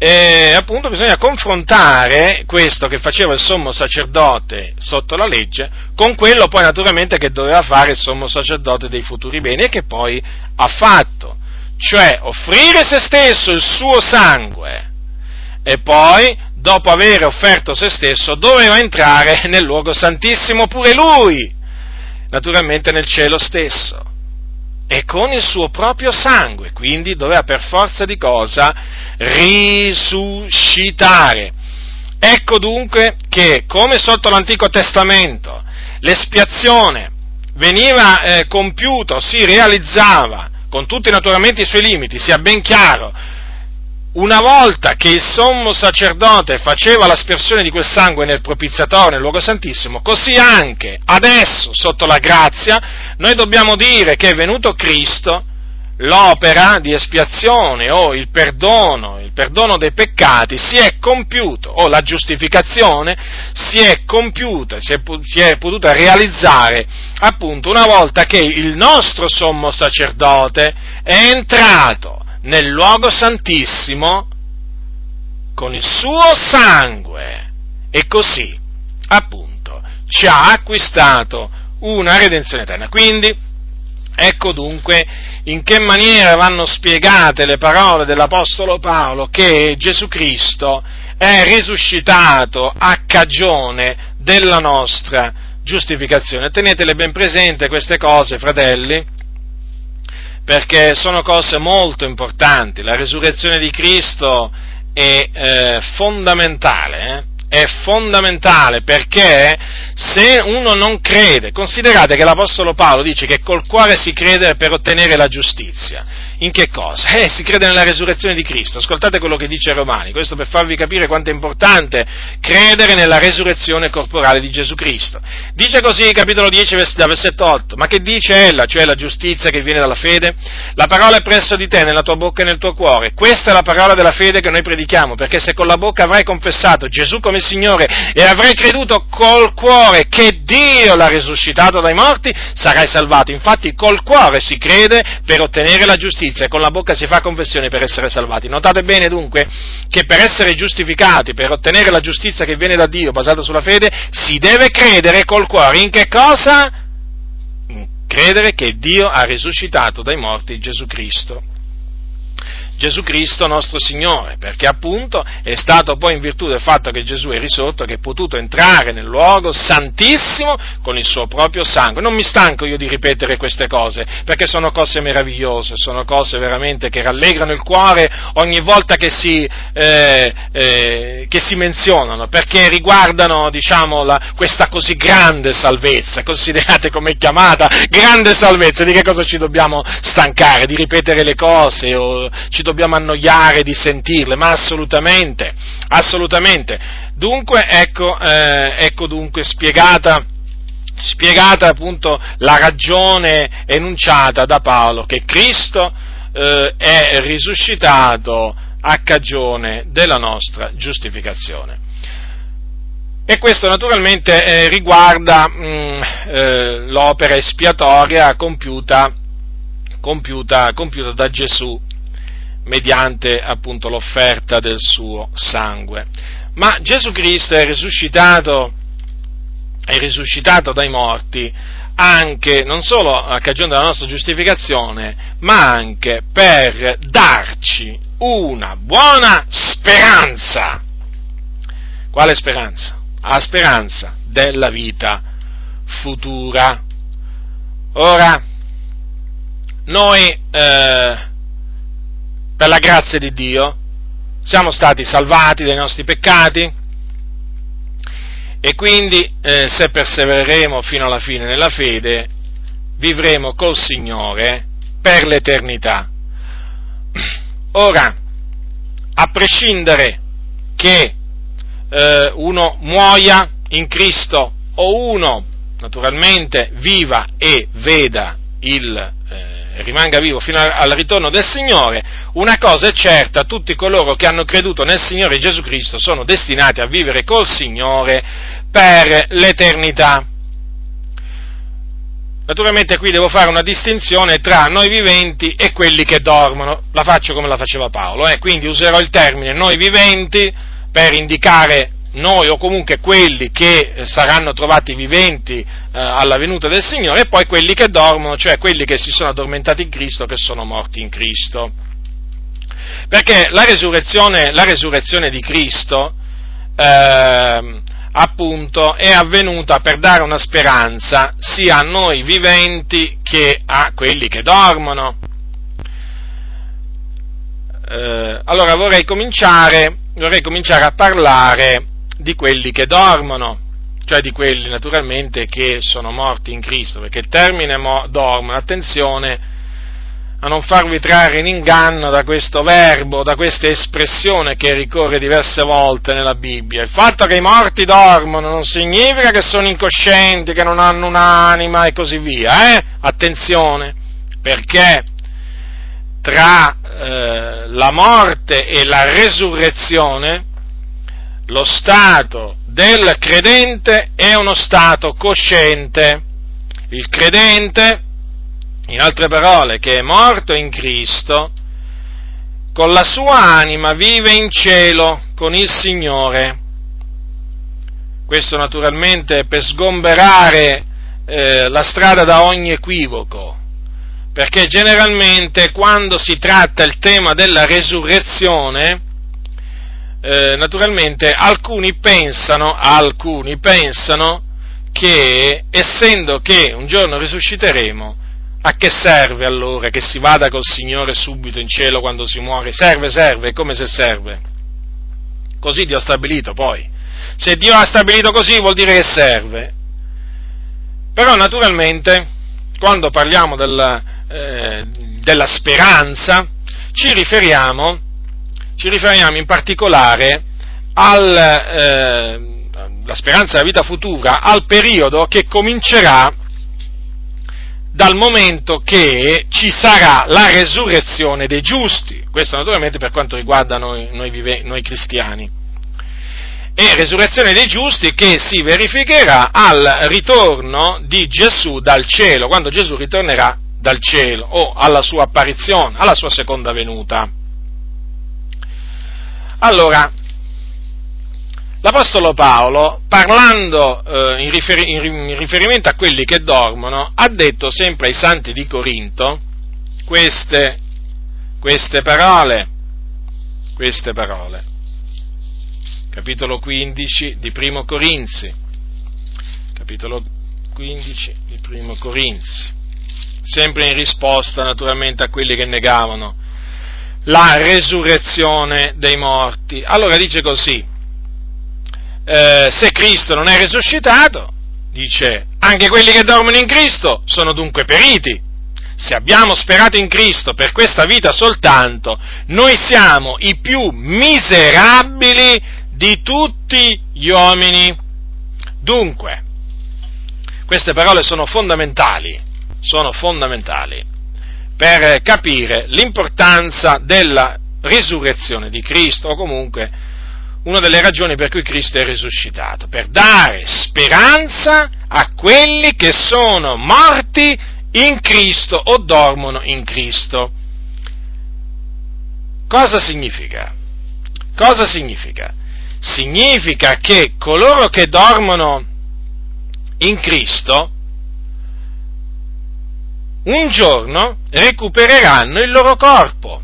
e appunto bisogna confrontare questo che faceva il sommo sacerdote sotto la legge con quello poi naturalmente che doveva fare il sommo sacerdote dei futuri beni e che poi ha fatto, cioè offrire se stesso il suo sangue e poi dopo aver offerto se stesso doveva entrare nel luogo santissimo pure lui, naturalmente nel cielo stesso e con il suo proprio sangue, quindi doveva per forza di cosa risuscitare. Ecco dunque che, come sotto l'Antico Testamento, l'espiazione veniva eh, compiuta, si realizzava, con tutti naturalmente i suoi limiti, sia ben chiaro, una volta che il sommo sacerdote faceva l'aspersione di quel sangue nel propiziatorio, nel luogo santissimo, così anche adesso, sotto la grazia, noi dobbiamo dire che è venuto Cristo, l'opera di espiazione o il perdono, il perdono dei peccati si è compiuto, o la giustificazione si è compiuta, si è, si è potuta realizzare appunto una volta che il nostro sommo sacerdote è entrato nel luogo santissimo con il suo sangue e così, appunto, ci ha acquistato una redenzione eterna. Quindi, ecco dunque in che maniera vanno spiegate le parole dell'Apostolo Paolo che Gesù Cristo è risuscitato a cagione della nostra giustificazione. Tenetele ben presente queste cose, fratelli, perché sono cose molto importanti. La risurrezione di Cristo è eh, fondamentale. Eh? è fondamentale perché se uno non crede, considerate che l'Apostolo Paolo dice che col cuore si crede per ottenere la giustizia. In che cosa? Eh, si crede nella resurrezione di Cristo. Ascoltate quello che dice Romani, questo per farvi capire quanto è importante credere nella resurrezione corporale di Gesù Cristo. Dice così, capitolo 10, versetto 8, ma che dice ella, cioè la giustizia che viene dalla fede? La parola è presso di te, nella tua bocca e nel tuo cuore. Questa è la parola della fede che noi predichiamo, perché se con la bocca avrai confessato Gesù come Signore e avrai creduto col cuore che Dio l'ha risuscitato dai morti, sarai salvato. Infatti col cuore si crede per ottenere la giustizia e con la bocca si fa confessione per essere salvati. Notate bene dunque che per essere giustificati, per ottenere la giustizia che viene da Dio basata sulla fede, si deve credere col cuore in che cosa? Credere che Dio ha risuscitato dai morti Gesù Cristo. Gesù Cristo nostro Signore, perché appunto è stato poi in virtù del fatto che Gesù è risorto che è potuto entrare nel luogo santissimo con il suo proprio sangue. Non mi stanco io di ripetere queste cose, perché sono cose meravigliose, sono cose veramente che rallegrano il cuore ogni volta che si, eh, eh, che si menzionano, perché riguardano diciamo, la, questa così grande salvezza, considerate come chiamata, grande salvezza, di che cosa ci dobbiamo stancare? Di ripetere le cose o ci dobbiamo annoiare di sentirle, ma assolutamente, assolutamente. Dunque, ecco, eh, ecco dunque spiegata, spiegata appunto la ragione enunciata da Paolo, che Cristo eh, è risuscitato a cagione della nostra giustificazione. E questo naturalmente eh, riguarda mh, mm, eh, l'opera espiatoria compiuta, compiuta, compiuta da Gesù mediante appunto l'offerta del suo sangue. Ma Gesù Cristo è risuscitato, è risuscitato dai morti anche, non solo a cagione della nostra giustificazione, ma anche per darci una buona speranza. Quale speranza? La speranza della vita futura. Ora, noi eh, per la grazia di Dio, siamo stati salvati dai nostri peccati e quindi eh, se persevereremo fino alla fine nella fede, vivremo col Signore per l'eternità. Ora, a prescindere che eh, uno muoia in Cristo o uno naturalmente viva e veda il rimanga vivo fino al ritorno del Signore, una cosa è certa, tutti coloro che hanno creduto nel Signore Gesù Cristo sono destinati a vivere col Signore per l'eternità. Naturalmente qui devo fare una distinzione tra noi viventi e quelli che dormono, la faccio come la faceva Paolo, eh? quindi userò il termine noi viventi per indicare noi o comunque quelli che eh, saranno trovati viventi alla venuta del Signore e poi quelli che dormono, cioè quelli che si sono addormentati in Cristo, che sono morti in Cristo. Perché la resurrezione, la resurrezione di Cristo, eh, appunto, è avvenuta per dare una speranza sia a noi viventi che a quelli che dormono. Eh, allora vorrei cominciare, vorrei cominciare a parlare di quelli che dormono, cioè di quelli naturalmente che sono morti in Cristo, perché il termine mo- dormono, attenzione a non farvi trarre in inganno da questo verbo, da questa espressione che ricorre diverse volte nella Bibbia. Il fatto che i morti dormono non significa che sono incoscienti, che non hanno un'anima e così via, eh? Attenzione, perché tra eh, la morte e la resurrezione lo stato del credente è uno stato cosciente. Il credente, in altre parole, che è morto in Cristo, con la sua anima vive in cielo con il Signore. Questo naturalmente per sgomberare eh, la strada da ogni equivoco, perché generalmente quando si tratta il tema della resurrezione, eh, naturalmente alcuni pensano, alcuni pensano che essendo che un giorno risusciteremo, a che serve allora che si vada col Signore subito in cielo quando si muore? Serve, serve, come se serve. Così Dio ha stabilito poi. Se Dio ha stabilito così vuol dire che serve. Però naturalmente, quando parliamo della, eh, della speranza, ci riferiamo, ci riferiamo in particolare alla eh, speranza della vita futura, al periodo che comincerà dal momento che ci sarà la resurrezione dei giusti. Questo naturalmente per quanto riguarda noi, noi, vive, noi cristiani. E resurrezione dei giusti che si verificherà al ritorno di Gesù dal cielo, quando Gesù ritornerà dal cielo o alla sua apparizione, alla sua seconda venuta. Allora, L'Apostolo Paolo, parlando eh, in, riferi- in, riferimento a quelli che dormono, ha detto sempre ai santi di Corinto queste, queste parole, queste parole. Capitolo 15 di Primo Corinzi, capitolo 15 di Primo Corinzi, sempre in risposta naturalmente a quelli che negavano la resurrezione dei morti. Allora dice così, eh, se Cristo non è risuscitato, dice, anche quelli che dormono in Cristo sono dunque periti. Se abbiamo sperato in Cristo per questa vita soltanto, noi siamo i più miserabili di tutti gli uomini. Dunque, queste parole sono fondamentali, sono fondamentali per capire l'importanza della risurrezione di Cristo o comunque una delle ragioni per cui Cristo è risuscitato, per dare speranza a quelli che sono morti in Cristo o dormono in Cristo. Cosa significa? Cosa significa? Significa che coloro che dormono in Cristo un giorno recupereranno il loro corpo.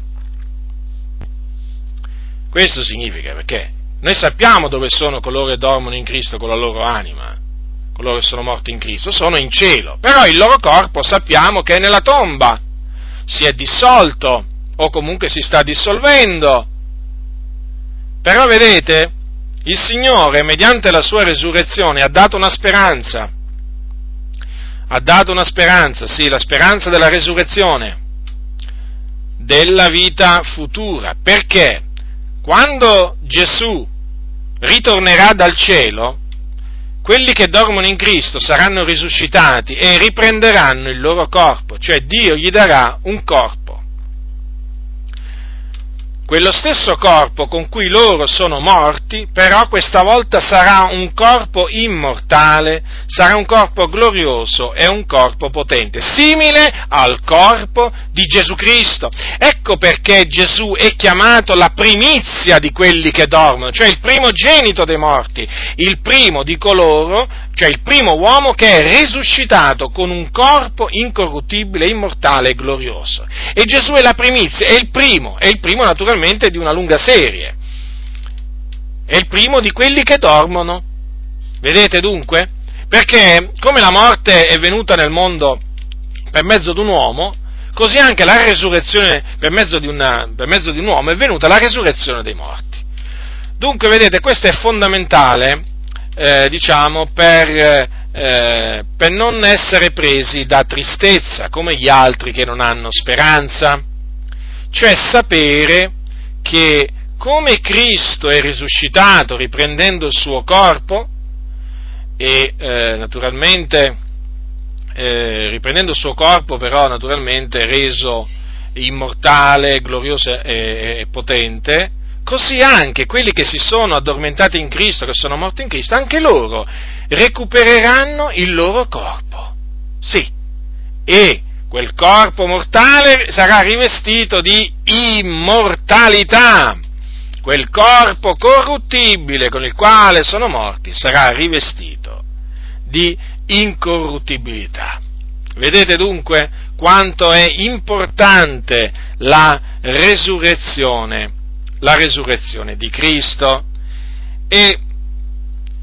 Questo significa perché noi sappiamo dove sono coloro che dormono in Cristo con la loro anima, coloro che sono morti in Cristo, sono in cielo, però il loro corpo sappiamo che è nella tomba, si è dissolto o comunque si sta dissolvendo. Però vedete, il Signore, mediante la sua resurrezione, ha dato una speranza, ha dato una speranza, sì, la speranza della resurrezione, della vita futura, perché? Quando Gesù ritornerà dal cielo, quelli che dormono in Cristo saranno risuscitati e riprenderanno il loro corpo, cioè Dio gli darà un corpo quello stesso corpo con cui loro sono morti, però questa volta sarà un corpo immortale, sarà un corpo glorioso e un corpo potente, simile al corpo di Gesù Cristo. Ecco perché Gesù è chiamato la primizia di quelli che dormono, cioè il primogenito dei morti, il primo di coloro, cioè il primo uomo che è risuscitato con un corpo incorruttibile, immortale e glorioso. E Gesù è la primizia, è il primo, è il primo naturalmente naturalmente di una lunga serie. È il primo di quelli che dormono. Vedete dunque? Perché come la morte è venuta nel mondo per mezzo di un uomo, così anche la resurrezione per mezzo di, una, per mezzo di un uomo è venuta la resurrezione dei morti. Dunque, vedete, questo è fondamentale, eh, diciamo, per, eh, per non essere presi da tristezza, come gli altri che non hanno speranza, cioè sapere che come Cristo è risuscitato riprendendo il suo corpo e eh, naturalmente eh, riprendendo il suo corpo però naturalmente reso immortale, glorioso e, e potente, così anche quelli che si sono addormentati in Cristo, che sono morti in Cristo, anche loro recupereranno il loro corpo. Sì, e quel corpo mortale sarà rivestito di immortalità. Quel corpo corruttibile con il quale sono morti sarà rivestito di incorruttibilità. Vedete dunque quanto è importante la resurrezione, la resurrezione di Cristo e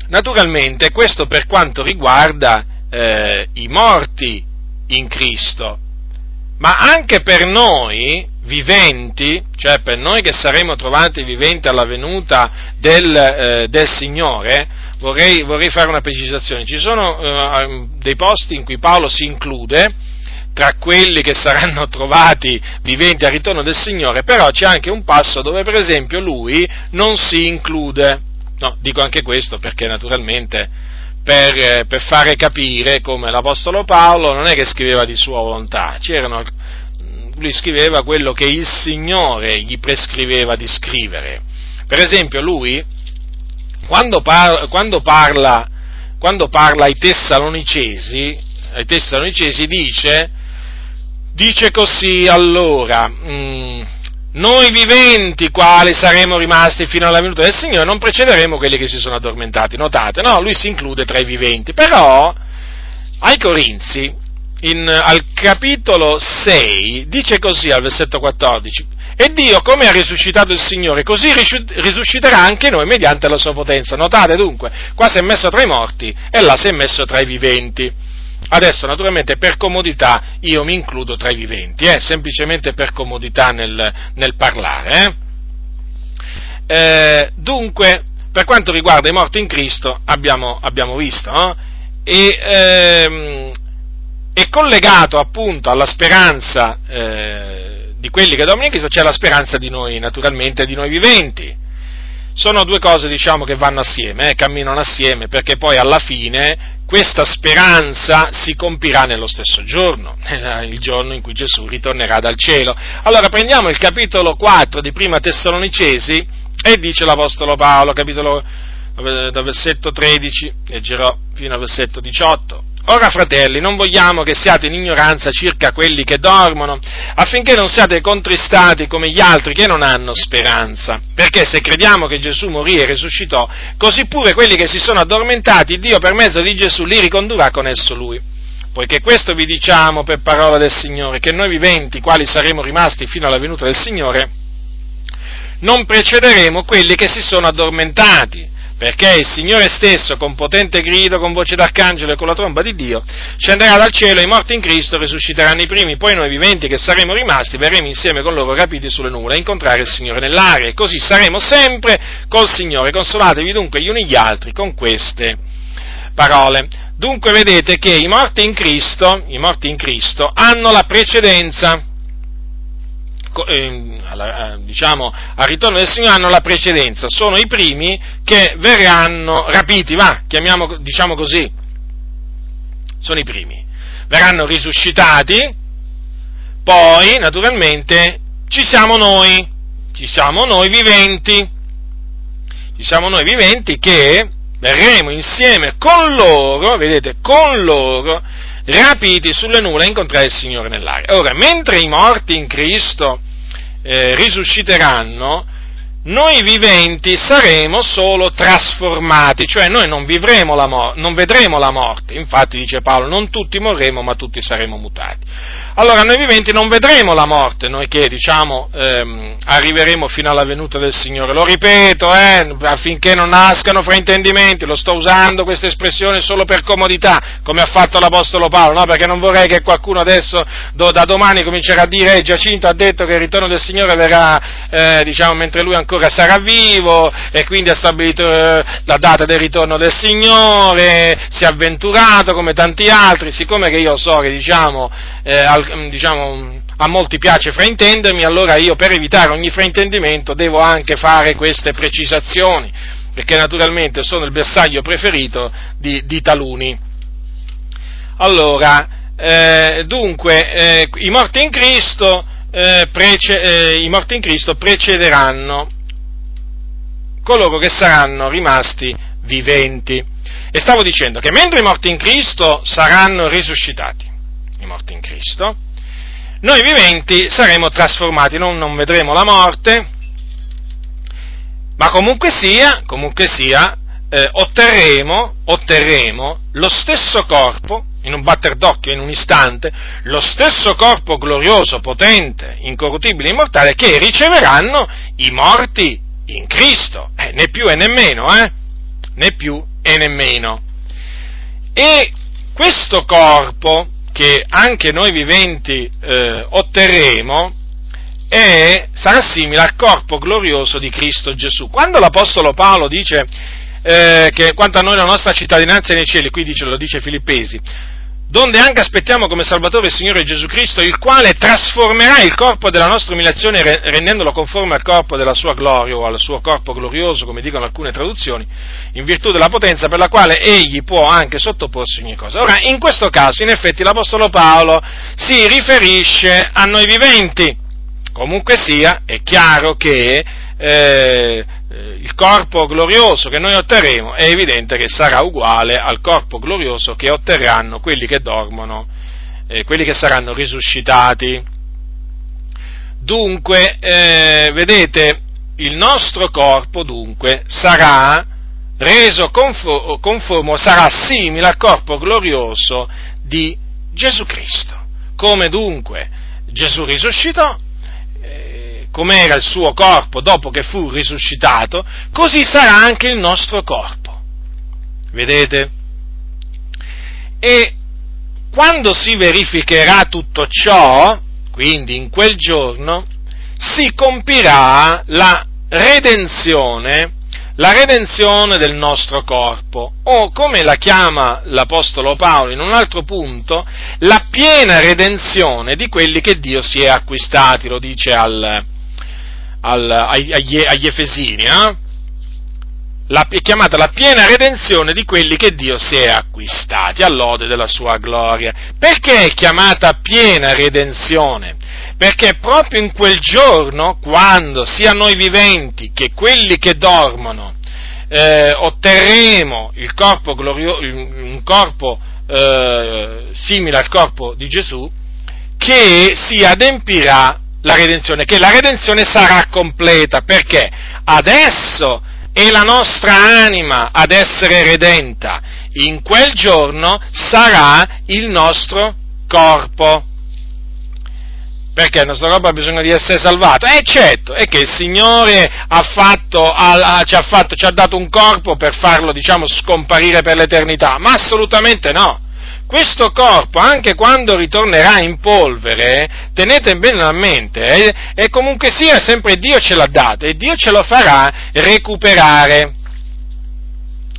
naturalmente questo per quanto riguarda eh, i morti in Cristo, ma anche per noi viventi, cioè per noi che saremo trovati viventi alla venuta del, eh, del Signore, vorrei, vorrei, fare una precisazione. Ci sono eh, dei posti in cui Paolo si include tra quelli che saranno trovati viventi al ritorno del Signore, però c'è anche un passo dove per esempio lui non si include. No, dico anche questo perché naturalmente per, eh, per fare capire come l'Apostolo Paolo non è che scriveva di sua volontà, c'erano lui scriveva quello che il Signore gli prescriveva di scrivere. Per esempio, lui, quando, par- quando, parla, quando parla, ai Tessalonicesi, ai Tessalonicesi dice, dice così allora, mm, noi viventi quali saremo rimasti fino alla venuta del Signore non precederemo quelli che si sono addormentati, notate, no, lui si include tra i viventi, però ai Corinzi in, al capitolo 6 dice così al versetto 14, e Dio come ha risuscitato il Signore, così risusciterà anche noi mediante la sua potenza. Notate dunque, qua si è messo tra i morti e là si è messo tra i viventi. Adesso naturalmente per comodità io mi includo tra i viventi, eh, semplicemente per comodità nel, nel parlare. Eh. Eh, dunque, per quanto riguarda i morti in Cristo, abbiamo, abbiamo visto, no? e ehm, e collegato appunto alla speranza eh, di quelli che in Cristo c'è la speranza di noi, naturalmente, di noi viventi. Sono due cose, diciamo, che vanno assieme, eh, camminano assieme, perché poi alla fine questa speranza si compirà nello stesso giorno, il giorno in cui Gesù ritornerà dal cielo. Allora prendiamo il capitolo 4 di Prima Tessalonicesi e dice l'Apostolo Paolo, capitolo dal versetto 13, leggerò fino al versetto 18. Ora, fratelli, non vogliamo che siate in ignoranza circa quelli che dormono, affinché non siate contristati come gli altri che non hanno speranza. Perché se crediamo che Gesù morì e risuscitò, così pure quelli che si sono addormentati, Dio per mezzo di Gesù li ricondurrà con esso Lui. Poiché questo vi diciamo per parola del Signore, che noi viventi, quali saremo rimasti fino alla venuta del Signore, non precederemo quelli che si sono addormentati perché il Signore stesso, con potente grido, con voce d'arcangelo e con la tromba di Dio, scenderà dal cielo e i morti in Cristo risusciteranno i primi, poi noi viventi che saremo rimasti verremo insieme con loro rapiti sulle nuvole a incontrare il Signore nell'aria e così saremo sempre col Signore. Consolatevi dunque gli uni gli altri con queste parole. Dunque vedete che i morti in Cristo, morti in Cristo hanno la precedenza diciamo, al ritorno del Signore hanno la precedenza, sono i primi che verranno rapiti, va, chiamiamo, diciamo così, sono i primi, verranno risuscitati, poi naturalmente ci siamo noi, ci siamo noi viventi, ci siamo noi viventi che verremo insieme con loro, vedete, con loro, rapiti sulle nuvole a incontrare il Signore nell'aria. Ora, mentre i morti in Cristo eh, risusciteranno, noi viventi saremo solo trasformati, cioè noi non, la mor- non vedremo la morte, infatti dice Paolo, non tutti morremo ma tutti saremo mutati. Allora noi viventi non vedremo la morte, noi che diciamo ehm, arriveremo fino alla venuta del Signore. Lo ripeto, eh, affinché non nascano fraintendimenti, lo sto usando questa espressione solo per comodità, come ha fatto l'Apostolo Paolo, no? perché non vorrei che qualcuno adesso do, da domani comincerà a dire, eh, Giacinto ha detto che il ritorno del Signore verrà, eh, diciamo, mentre lui ancora sarà vivo e quindi ha stabilito eh, la data del ritorno del Signore, si è avventurato come tanti altri, siccome che io so che diciamo, eh, al, Mm, diciamo, a molti piace fraintendermi, allora io per evitare ogni fraintendimento devo anche fare queste precisazioni, perché naturalmente sono il bersaglio preferito di, di taluni. Allora, eh, dunque, eh, i, morti Cristo, eh, prece, eh, i morti in Cristo precederanno coloro che saranno rimasti viventi. E stavo dicendo che mentre i morti in Cristo saranno risuscitati, i morti in Cristo, noi viventi saremo trasformati, non, non vedremo la morte, ma comunque sia, comunque sia eh, otterremo, otterremo lo stesso corpo, in un batter d'occhio, in un istante, lo stesso corpo glorioso, potente, incorruttibile, immortale, che riceveranno i morti in Cristo, eh, né più e né meno, eh? né più e né meno. E questo corpo che anche noi viventi eh, otterremo è, sarà simile al corpo glorioso di Cristo Gesù. Quando l'Apostolo Paolo dice eh, che quanto a noi la nostra cittadinanza è nei cieli, qui dice, lo dice Filippesi, donde anche aspettiamo come Salvatore il Signore Gesù Cristo, il quale trasformerà il corpo della nostra umiliazione rendendolo conforme al corpo della sua gloria o al suo corpo glorioso, come dicono alcune traduzioni, in virtù della potenza per la quale egli può anche sottoporsi ogni cosa. Ora, in questo caso, in effetti, l'Apostolo Paolo si riferisce a noi viventi. Comunque sia, è chiaro che eh, eh, il corpo glorioso che noi otterremo è evidente che sarà uguale al corpo glorioso che otterranno quelli che dormono, eh, quelli che saranno risuscitati. Dunque, eh, vedete, il nostro corpo dunque sarà reso conforme, sarà simile al corpo glorioso di Gesù Cristo. Come dunque Gesù risuscitò, com'era il suo corpo dopo che fu risuscitato, così sarà anche il nostro corpo. Vedete? E quando si verificherà tutto ciò, quindi in quel giorno, si compirà la redenzione la redenzione del nostro corpo, o come la chiama l'Apostolo Paolo in un altro punto, la piena redenzione di quelli che Dio si è acquistati, lo dice al, al, agli, agli, Efesini, eh? la, è chiamata la piena redenzione di quelli che Dio si è acquistati all'ode della sua gloria. Perché è chiamata piena redenzione? Perché proprio in quel giorno, quando sia noi viventi che quelli che dormono, eh, otterremo il corpo glorio, un corpo eh, simile al corpo di Gesù, che si adempirà la redenzione, che la redenzione sarà completa, perché adesso è la nostra anima ad essere redenta, in quel giorno sarà il nostro corpo. Perché il nostro corpo ha bisogno di essere salvato? Eh certo, è che il Signore ha fatto, ha, ci, ha fatto, ci ha dato un corpo per farlo, diciamo, scomparire per l'eternità, ma assolutamente no questo corpo, anche quando ritornerà in polvere, tenete bene a mente, eh, e comunque sia, sempre Dio ce l'ha dato e Dio ce lo farà recuperare.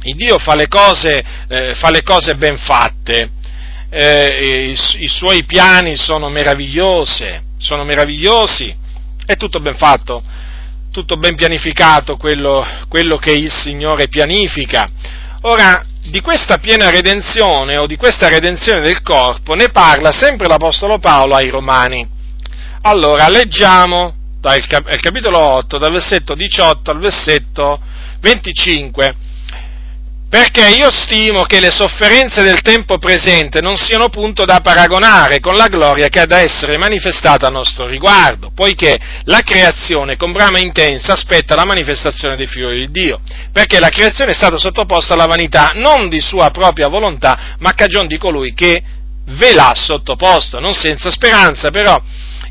Il Dio fa le cose, eh, fa le cose ben fatte, eh, i, i, suoi piani sono meravigliosi, sono meravigliosi, è tutto ben fatto, tutto ben pianificato quello, quello che il Signore pianifica. Ora, di questa piena redenzione o di questa redenzione del corpo ne parla sempre l'Apostolo Paolo ai Romani. Allora, leggiamo dal capitolo 8, dal versetto 18 al versetto 25 perché io stimo che le sofferenze del tempo presente non siano punto da paragonare con la gloria che ha da essere manifestata a nostro riguardo, poiché la creazione con brama intensa aspetta la manifestazione dei figli di Dio, perché la creazione è stata sottoposta alla vanità non di sua propria volontà, ma a cagion di colui che ve l'ha sottoposto, non senza speranza però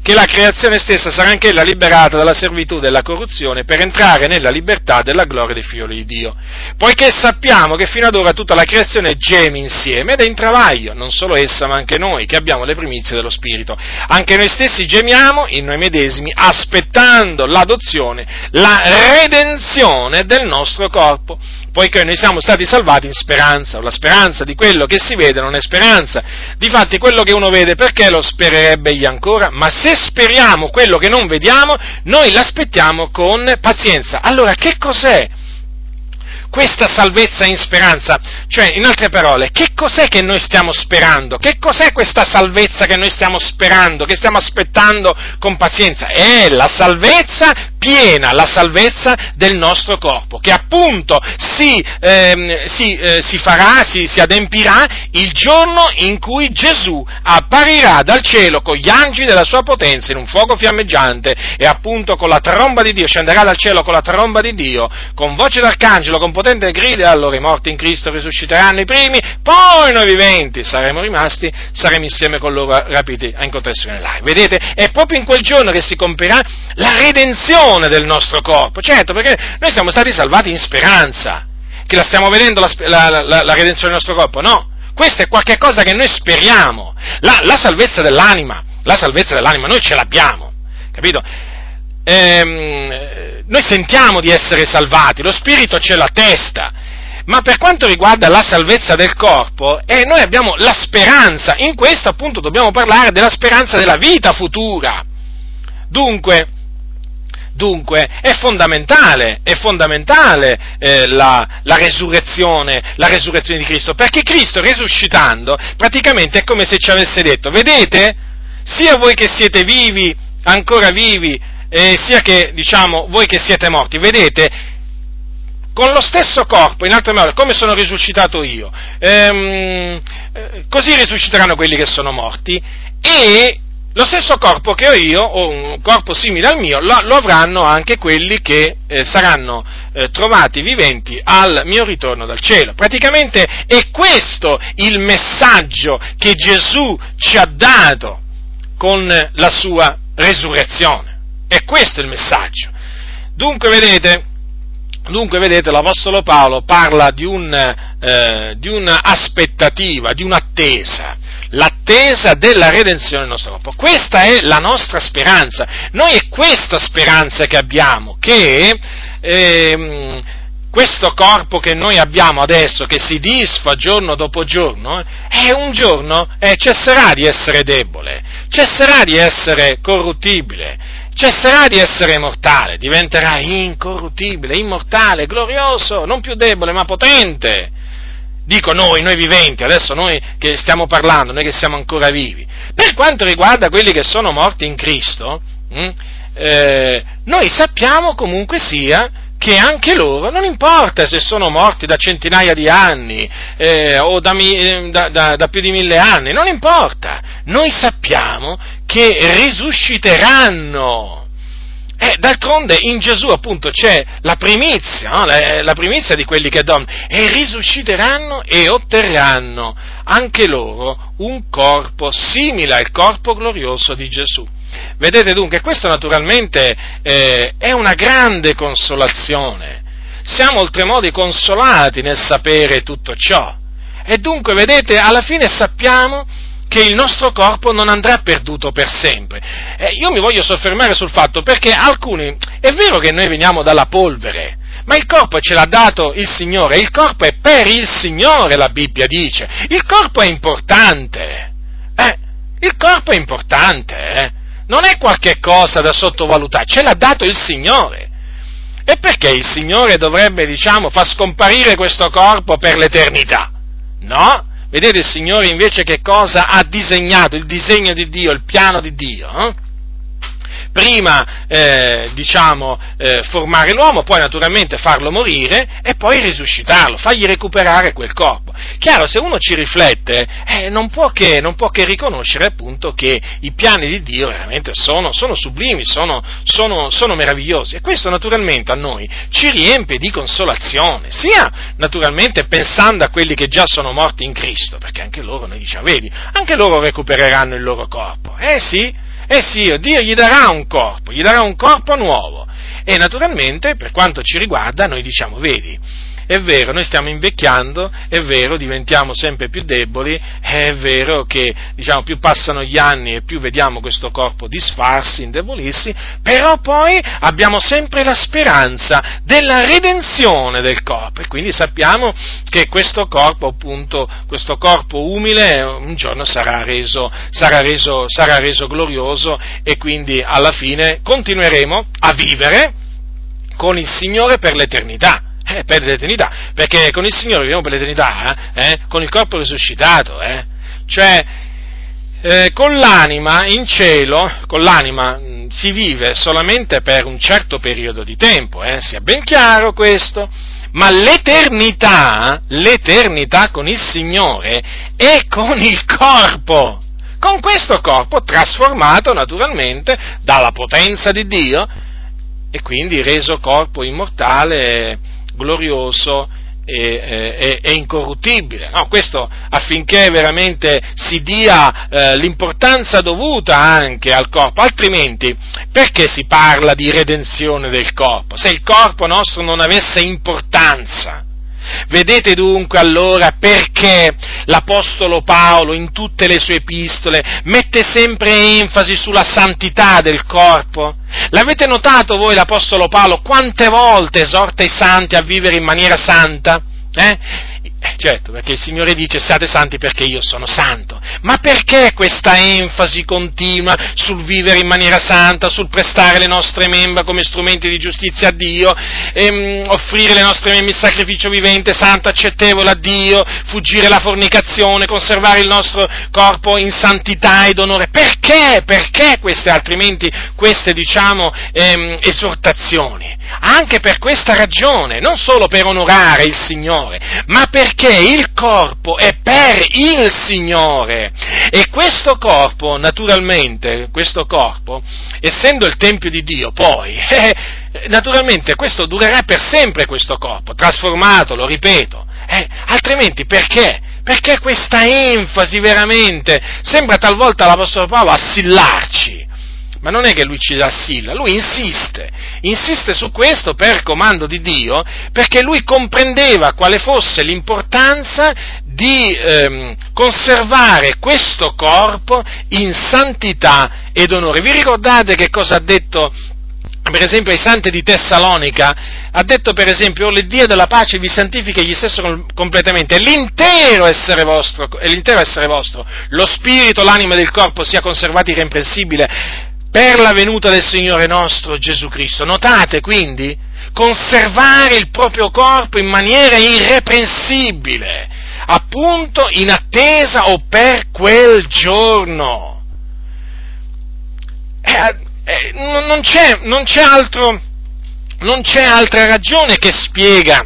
che la creazione stessa sarà anch'ella liberata dalla servitù della corruzione per entrare nella libertà della gloria dei figli di Dio. Poiché sappiamo che fino ad ora tutta la creazione geme insieme ed è in travaglio, non solo essa ma anche noi che abbiamo le primizie dello Spirito. Anche noi stessi gemiamo in noi medesimi aspettando l'adozione, la redenzione del nostro corpo poiché noi siamo stati salvati in speranza, o la speranza di quello che si vede non è speranza. Difatti quello che uno vede perché lo spererebbe egli ancora? Ma se speriamo quello che non vediamo, noi l'aspettiamo con pazienza. Allora che cos'è? questa salvezza in speranza. Cioè, in altre parole, che cos'è che noi stiamo sperando? Che cos'è questa salvezza che noi stiamo sperando, che stiamo aspettando con pazienza? È la salvezza piena la salvezza del nostro corpo, che appunto si, ehm, si, eh, si farà, si, si adempirà il giorno in cui Gesù apparirà dal cielo con gli angeli della sua potenza in un fuoco fiammeggiante e appunto con la tromba di Dio, scenderà dal cielo con la tromba di Dio, con voce d'arcangelo, con potente grida, allora i morti in Cristo risusciteranno i primi, poi noi viventi saremo rimasti, saremo insieme con loro rapiti a incontrarsi nell'aria. Vedete? È proprio in quel giorno che si compirà la redenzione redenzione del nostro corpo, certo, perché noi siamo stati salvati in speranza, che la stiamo vedendo la, la, la, la redenzione del nostro corpo, no, questo è qualcosa che noi speriamo, la, salvezza dell'anima, la salvezza dell'anima noi ce l'abbiamo, capito? Ehm, noi sentiamo di essere salvati, lo Spirito ce l'attesta, ma per quanto riguarda la salvezza del corpo, eh, noi abbiamo la speranza, in questo appunto dobbiamo parlare della speranza della vita futura. Dunque, Dunque è fondamentale, è fondamentale eh, la, la, resurrezione, la resurrezione di Cristo, perché Cristo risuscitando praticamente è come se ci avesse detto, vedete, sia voi che siete vivi, ancora vivi, eh, sia che diciamo voi che siete morti, vedete, con lo stesso corpo, in altre parole, come sono risuscitato io, ehm, eh, così risusciteranno quelli che sono morti e lo stesso corpo che ho io, o un corpo simile al mio, lo, lo avranno anche quelli che eh, saranno eh, trovati viventi al mio ritorno dal cielo. Praticamente è questo il messaggio che Gesù ci ha dato con la sua resurrezione. È questo il messaggio. Dunque, vedete, Dunque, vedete, l'Apostolo Paolo parla di, un, eh, di un'aspettativa, di un'attesa, l'attesa della redenzione del nostro corpo. Questa è la nostra speranza. Noi è questa speranza che abbiamo, che eh, questo corpo che noi abbiamo adesso, che si disfa giorno dopo giorno, è un giorno eh, cesserà di essere debole, cesserà di essere corruttibile cesserà di essere mortale, diventerà incorruttibile, immortale, glorioso, non più debole ma potente. Dico noi, noi viventi, adesso noi che stiamo parlando, noi che siamo ancora vivi. Per quanto riguarda quelli che sono morti in Cristo, mh, hm, eh, noi sappiamo comunque sia che anche loro, non importa se sono morti da centinaia di anni eh, o da, da, da, da, più di mille anni, non importa, noi sappiamo che risusciteranno. Eh, d'altronde in Gesù appunto c'è la primizia, no? la, la, primizia di quelli che dormono, e risusciteranno e otterranno anche loro un corpo simile al corpo glorioso di Gesù. Vedete dunque, questo naturalmente eh, è una grande consolazione. Siamo oltremodo consolati nel sapere tutto ciò. E dunque, vedete, alla fine sappiamo che il nostro corpo non andrà perduto per sempre. Eh, io mi voglio soffermare sul fatto perché alcuni, è vero che noi veniamo dalla polvere, ma il corpo ce l'ha dato il Signore, il corpo è per il Signore, la Bibbia dice. Il corpo è importante. Eh, il corpo è importante, eh non è qualche cosa da sottovalutare, ce l'ha dato il Signore. E perché il Signore dovrebbe, diciamo, far scomparire questo corpo per l'eternità? No? Vedete il Signore invece che cosa ha disegnato, il disegno di Dio, il piano di Dio? Eh? Prima eh, diciamo, eh, formare l'uomo, poi naturalmente farlo morire e poi risuscitarlo, fargli recuperare quel corpo. Chiaro, se uno ci riflette, eh, non, può che, non, può che, riconoscere appunto che i piani di Dio veramente sono, sono sublimi, sono, sono, sono meravigliosi e questo naturalmente a noi ci riempie di consolazione, sia naturalmente pensando a quelli che già sono morti in Cristo, perché anche loro, noi diciamo, vedi, anche loro recupereranno il loro corpo. Eh sì, eh sì, Dio gli darà un corpo, gli darà un corpo nuovo. E naturalmente, per quanto ci riguarda, noi diciamo, vedi, è vero, noi stiamo invecchiando, è vero, diventiamo sempre più deboli, è vero che diciamo, più passano gli anni e più vediamo questo corpo disfarsi, indebolirsi, però poi abbiamo sempre la speranza della redenzione del corpo e quindi sappiamo che questo corpo, appunto, questo corpo umile un giorno sarà reso, sarà reso, sarà reso glorioso e quindi alla fine continueremo a vivere con il Signore per l'eternità eh, per l'eternità, perché con il Signore viviamo per l'eternità, eh, con il corpo risuscitato, eh, cioè eh, con l'anima in cielo, con l'anima si vive solamente per un certo periodo di tempo, eh, sia ben chiaro questo, ma l'eternità, l'eternità con il Signore è con il corpo, con questo corpo trasformato naturalmente dalla potenza di Dio e quindi reso corpo immortale, glorioso e, e, incorruttibile. No, questo affinché veramente si dia eh, l'importanza dovuta anche al corpo, altrimenti perché si parla di redenzione del corpo? Se il corpo nostro non avesse importanza, Vedete dunque allora perché l'Apostolo Paolo in tutte le sue epistole mette sempre enfasi sulla santità del corpo? L'avete notato voi l'Apostolo Paolo quante volte esorta i santi a vivere in maniera santa? Eh? Eh, certo, perché il Signore dice siate santi perché io sono santo. Ma perché questa enfasi continua sul vivere in maniera santa, sul prestare le nostre membra come strumenti di giustizia a Dio, ehm, offrire le nostre membra in sacrificio vivente, santo, accettevole a Dio, fuggire la fornicazione, conservare il nostro corpo in santità ed onore? Perché? Perché queste, altrimenti, queste, diciamo, ehm, esortazioni? Anche per questa ragione, non solo per onorare il Signore, ma perché il corpo è per il Signore. E questo corpo, naturalmente, questo corpo, essendo il Tempio di Dio, poi, eh, naturalmente questo durerà per sempre questo corpo, trasformato, lo ripeto. Eh, altrimenti perché? Perché questa enfasi veramente sembra talvolta l'Apostolo Paolo assillarci ma non è che lui ci assilla, lui insiste, insiste su questo per comando di Dio, perché lui comprendeva quale fosse l'importanza di ehm, conservare questo corpo in santità ed onore. Vi ricordate che cosa ha detto per esempio ai santi di Tessalonica, ha detto per esempio, oh, l'Iddio della pace vi santifica egli stesso completamente, l'intero essere vostro, l'intero essere vostro, lo spirito, l'anima il corpo sia conservati irreprensibile per la venuta del Signore nostro Gesù Cristo. Notate quindi, conservare il proprio corpo in maniera irreprensibile, appunto in attesa o per quel giorno. Eh, eh, non, c'è, non, c'è altro, non c'è altra ragione che spiega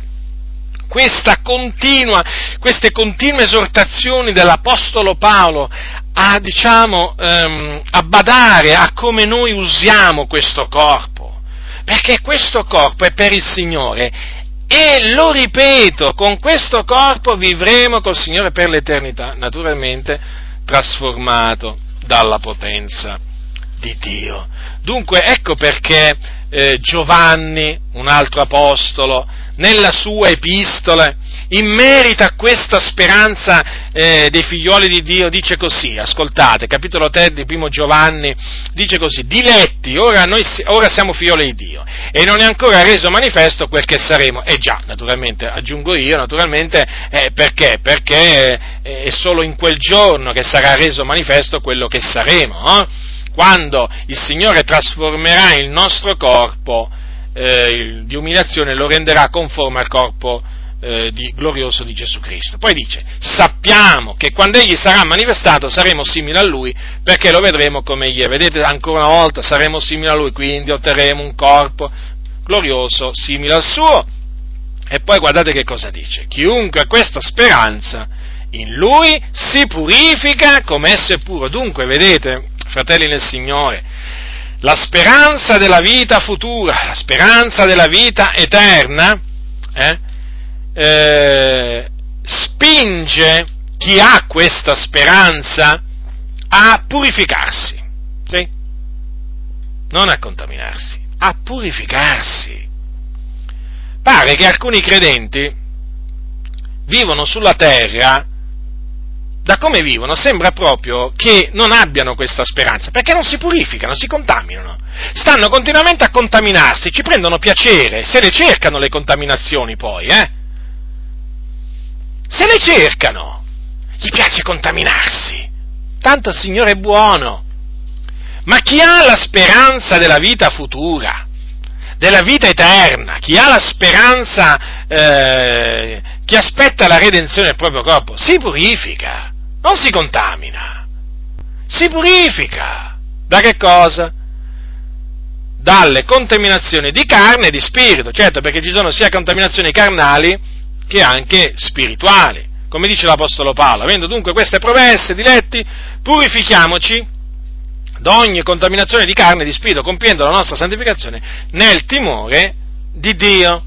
continua, queste continue esortazioni dell'Apostolo Paolo a, diciamo, um, a badare a come noi usiamo questo corpo, perché questo corpo è per il Signore e lo ripeto, con questo corpo vivremo col Signore per l'eternità, naturalmente trasformato dalla potenza di Dio. Dunque ecco perché eh, Giovanni, un altro apostolo, nella sua epistola, in merito a questa speranza eh, dei figlioli di Dio, dice così, ascoltate, capitolo 3 di primo Giovanni, dice così, diletti, ora, noi, ora siamo figlioli di Dio e non è ancora reso manifesto quel che saremo, e già, naturalmente, aggiungo io, naturalmente, eh, perché? Perché eh, è solo in quel giorno che sarà reso manifesto quello che saremo, eh? quando il Signore trasformerà il nostro corpo eh, di umiliazione, lo renderà conforme al corpo eh, di, glorioso di Gesù Cristo. Poi dice, sappiamo che quando Egli sarà manifestato saremo simili a Lui perché lo vedremo come Egli è. Vedete, ancora una volta saremo simili a Lui, quindi otterremo un corpo glorioso simile al suo. E poi guardate che cosa dice, chiunque ha questa speranza in Lui si purifica come esso è puro. Dunque, vedete, fratelli nel Signore, la speranza della vita futura, la speranza della vita eterna, eh, eh, spinge chi ha questa speranza a purificarsi, sì? non a contaminarsi, a purificarsi. Pare che alcuni credenti vivono sulla terra da come vivono sembra proprio che non abbiano questa speranza, perché non si purificano, si contaminano. Stanno continuamente a contaminarsi, ci prendono piacere, se le cercano le contaminazioni poi, eh? Se le cercano, gli piace contaminarsi. Tanto il Signore è buono. Ma chi ha la speranza della vita futura, della vita eterna, chi ha la speranza, eh, chi aspetta la redenzione del proprio corpo, si purifica non si contamina, si purifica. Da che cosa? dalle contaminazioni di carne e di spirito, certo perché ci sono sia contaminazioni carnali che anche spirituali, come dice l'Apostolo Paolo. Avendo dunque queste promesse, diletti, purifichiamoci da ogni contaminazione di carne e di spirito, compiendo la nostra santificazione nel timore di Dio.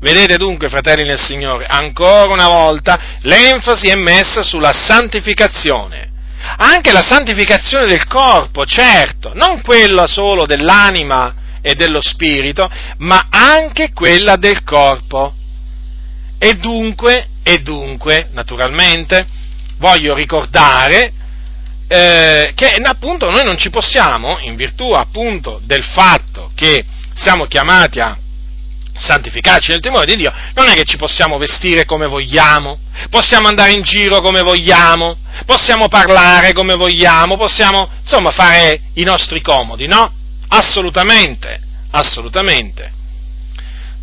Vedete dunque, fratelli nel Signore, ancora una volta l'enfasi è messa sulla santificazione. Anche la santificazione del corpo, certo, non quella solo dell'anima e dello spirito, ma anche quella del corpo. E dunque, e dunque, naturalmente, voglio ricordare eh, che appunto noi non ci possiamo, in virtù appunto del fatto che siamo chiamati a santificarci nel timore di Dio, non è che ci possiamo vestire come vogliamo, possiamo andare in giro come vogliamo, possiamo parlare come vogliamo, possiamo insomma fare i nostri comodi, no? Assolutamente, assolutamente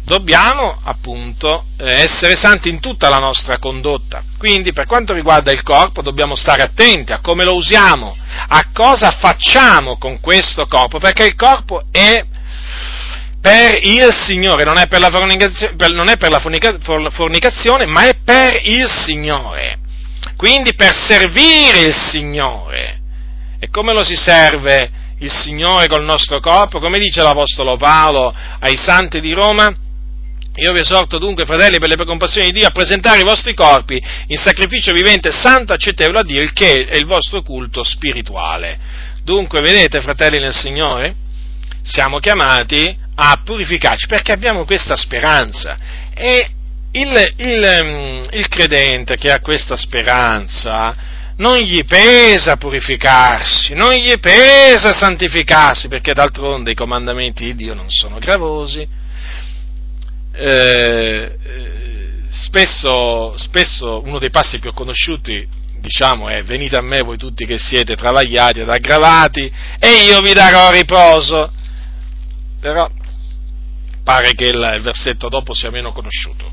dobbiamo appunto eh, essere santi in tutta la nostra condotta. Quindi per quanto riguarda il corpo dobbiamo stare attenti a come lo usiamo, a cosa facciamo con questo corpo, perché il corpo è per il Signore, non è per la, fornicazione, non è per la fornicazione, ma è per il Signore. Quindi per servire il Signore. E come lo si serve il Signore col nostro corpo? Come dice l'Apostolo Paolo ai santi di Roma? Io vi esorto dunque, fratelli, per le compassioni di Dio, a presentare i vostri corpi in sacrificio vivente, santo, accettevole a Dio, il che è il vostro culto spirituale. Dunque, vedete, fratelli nel Signore, siamo chiamati a purificarci perché abbiamo questa speranza. E il, il, mm, il credente che ha questa speranza non gli pesa purificarsi, non gli pesa santificarsi, perché d'altronde i comandamenti di Dio non sono gravosi eh, spesso, spesso uno dei passi più conosciuti diciamo è venite a me voi tutti che siete travagliati ed aggravati e io vi darò riposo. Però pare che il, il versetto dopo sia meno conosciuto.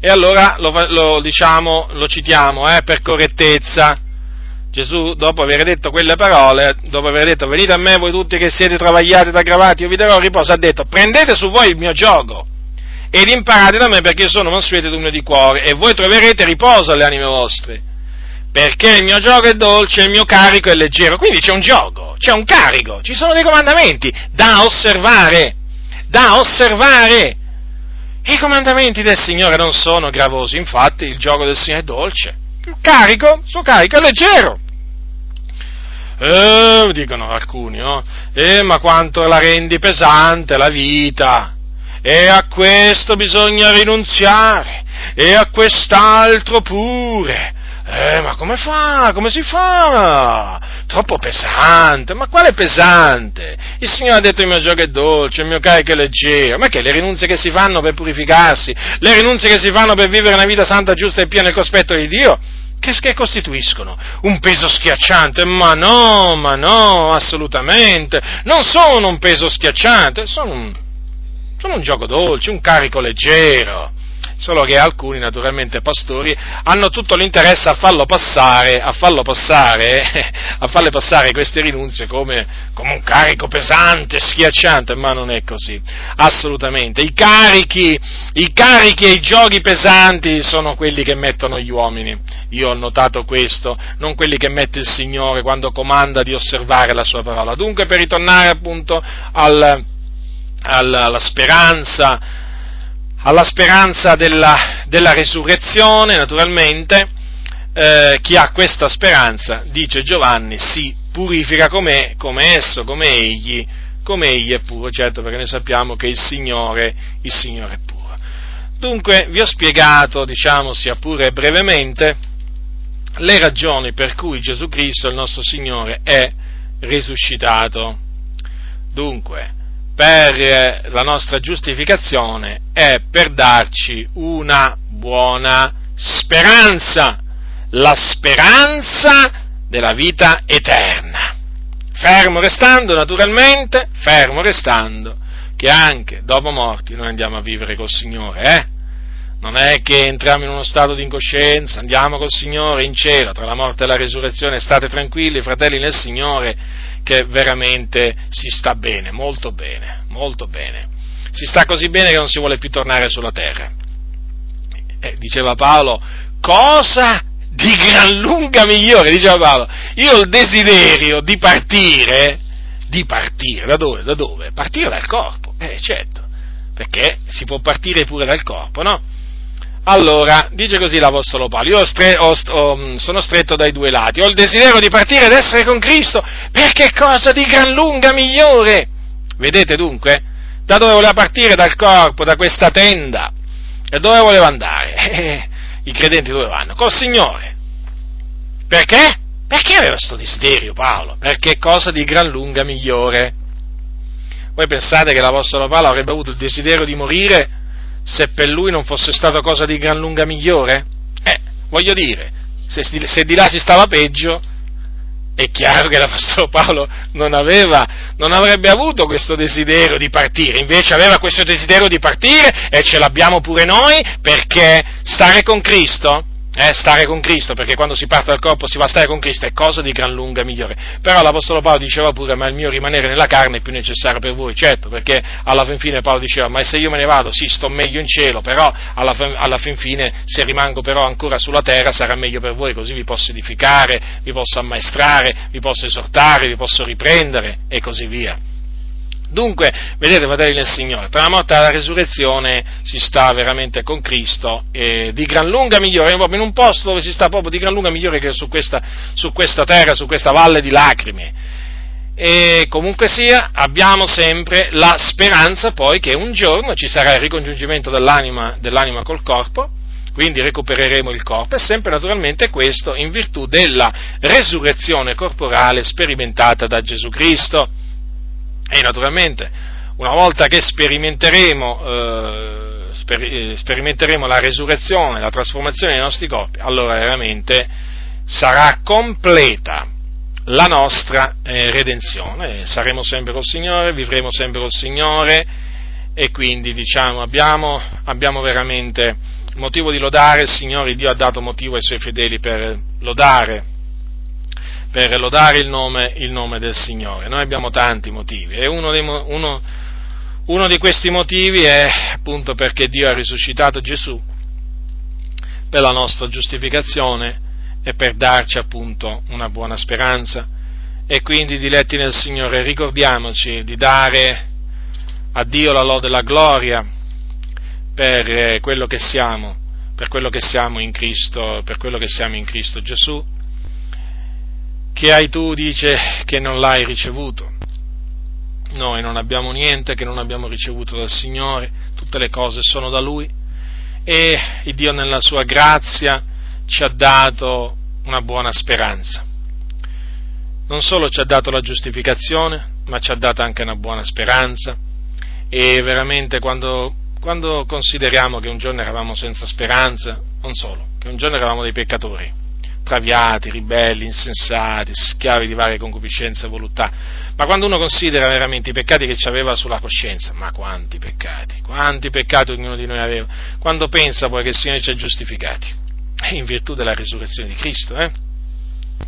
E allora lo, lo, diciamo, lo citiamo eh, per correttezza. Gesù, dopo aver detto quelle parole, dopo aver detto venite a me voi tutti che siete travagliati ed aggravati, io vi darò riposo, ha detto prendete su voi il mio gioco ed imparate da me perché io sono mansueto ed umile di cuore e voi troverete riposo alle anime vostre. Perché il mio gioco è dolce il mio carico è leggero. Quindi c'è un gioco, c'è un carico, ci sono dei comandamenti da osservare, da osservare. I comandamenti del Signore non sono gravosi, infatti il gioco del Signore è dolce. Carico, suo carico è leggero. Eh, dicono alcuni, no? Eh, ma quanto la rendi pesante la vita! E a questo bisogna rinunziare, e a quest'altro pure. Eh, ma come fa? Come si fa? Troppo pesante, ma quale pesante? Il Signore ha detto il mio gioco è dolce, il mio carico è leggero. Ma che le rinunzie che si fanno per purificarsi, le rinunzie che si fanno per vivere una vita santa, giusta e piena nel cospetto di Dio, che, che costituiscono un peso schiacciante, ma no, ma no, assolutamente, non sono un peso schiacciante, sono un, sono un gioco dolce, un carico leggero solo che alcuni naturalmente pastori hanno tutto l'interesse a farlo passare, a farlo passare, a farle passare queste rinunzie come, come, un carico pesante, schiacciante, ma non è così, assolutamente. I carichi, i carichi e i giochi pesanti sono quelli che mettono gli uomini, io ho notato questo, non quelli che mette il Signore quando comanda di osservare la sua parola. Dunque per ritornare appunto al, alla, alla speranza, alla speranza della, della resurrezione, naturalmente, eh, chi ha questa speranza, dice Giovanni, si purifica come, come esso, come egli, come egli è puro, certo perché noi sappiamo che il Signore, il Signore è puro. Dunque vi ho spiegato, diciamo sia pure brevemente, le ragioni per cui Gesù Cristo, il nostro Signore, è risuscitato. Dunque, per eh, la nostra giustificazione è per darci una buona speranza, la speranza della vita eterna. Fermo restando, naturalmente, fermo restando, che anche dopo morti noi andiamo a vivere col Signore, eh? Non è che entriamo in uno stato di incoscienza, andiamo col Signore in cielo, tra la morte e la risurrezione, state tranquilli, fratelli nel Signore, che veramente si sta bene, molto bene, molto bene. Si sta così bene che non si vuole più tornare sulla terra. Eh, diceva Paolo, cosa di gran lunga migliore, diceva Paolo, io ho il desiderio di partire, di partire, da dove? Da dove? Partire dal corpo, eh certo, perché si può partire pure dal corpo, no? Allora, dice così l'Apostolo Paolo, io stre- ho, ho, mm, sono stretto dai due lati, ho il desiderio di partire ed essere con Cristo, perché cosa di gran lunga migliore? Vedete dunque? Da dove voleva partire? Dal corpo, da questa tenda. E dove voleva andare? i credenti dove vanno? Col Signore. Perché? Perché aveva questo desiderio Paolo? Perché cosa di gran lunga migliore? Voi pensate che l'Apostolo Paolo avrebbe avuto il desiderio di morire se per lui non fosse stata cosa di gran lunga migliore? Eh, voglio dire, se, se di là si stava peggio, è chiaro che l'Apostolo Paolo non, aveva, non avrebbe avuto questo desiderio di partire, invece aveva questo desiderio di partire e ce l'abbiamo pure noi perché stare con Cristo eh, stare con Cristo, perché quando si parte dal corpo si va a stare con Cristo, è cosa di gran lunga migliore. Però l'Apostolo Paolo diceva pure, ma il mio rimanere nella carne è più necessario per voi, certo, perché alla fin fine Paolo diceva, ma se io me ne vado, sì, sto meglio in cielo, però alla, alla fin fine, se rimango però ancora sulla terra, sarà meglio per voi, così vi posso edificare, vi posso ammaestrare, vi posso esortare, vi posso riprendere e così via. Dunque, vedete, fratelli del Signore, tra la morte e la resurrezione si sta veramente con Cristo eh, di gran lunga migliore, in un posto dove si sta proprio di gran lunga migliore che su questa, su questa terra, su questa valle di lacrime. E comunque sia, abbiamo sempre la speranza poi che un giorno ci sarà il ricongiungimento dell'anima, dell'anima col corpo, quindi recupereremo il corpo e sempre naturalmente questo in virtù della resurrezione corporale sperimentata da Gesù Cristo. E naturalmente, una volta che sperimenteremo, eh, sper- eh, sperimenteremo la resurrezione, la trasformazione dei nostri corpi, allora veramente sarà completa la nostra eh, redenzione. Saremo sempre col Signore, vivremo sempre col Signore e quindi diciamo abbiamo, abbiamo veramente motivo di lodare il Signore, Dio ha dato motivo ai Suoi fedeli per lodare per lodare il nome, il nome del Signore. Noi abbiamo tanti motivi e uno, dei, uno, uno di questi motivi è appunto perché Dio ha risuscitato Gesù per la nostra giustificazione e per darci appunto una buona speranza. E quindi, diletti nel Signore, ricordiamoci di dare a Dio la lode e la gloria per quello che siamo, per quello che siamo in Cristo, per quello che siamo in Cristo Gesù che hai tu dice che non l'hai ricevuto. Noi non abbiamo niente che non abbiamo ricevuto dal Signore, tutte le cose sono da Lui e Dio nella sua grazia ci ha dato una buona speranza. Non solo ci ha dato la giustificazione, ma ci ha dato anche una buona speranza e veramente quando, quando consideriamo che un giorno eravamo senza speranza, non solo, che un giorno eravamo dei peccatori, traviati, ribelli, insensati, schiavi di varie concupiscenze e voluttà. Ma quando uno considera veramente i peccati che ci aveva sulla coscienza, ma quanti peccati, quanti peccati ognuno di noi aveva, quando pensa poi che il Signore ci ha giustificati, in virtù della risurrezione di Cristo, eh?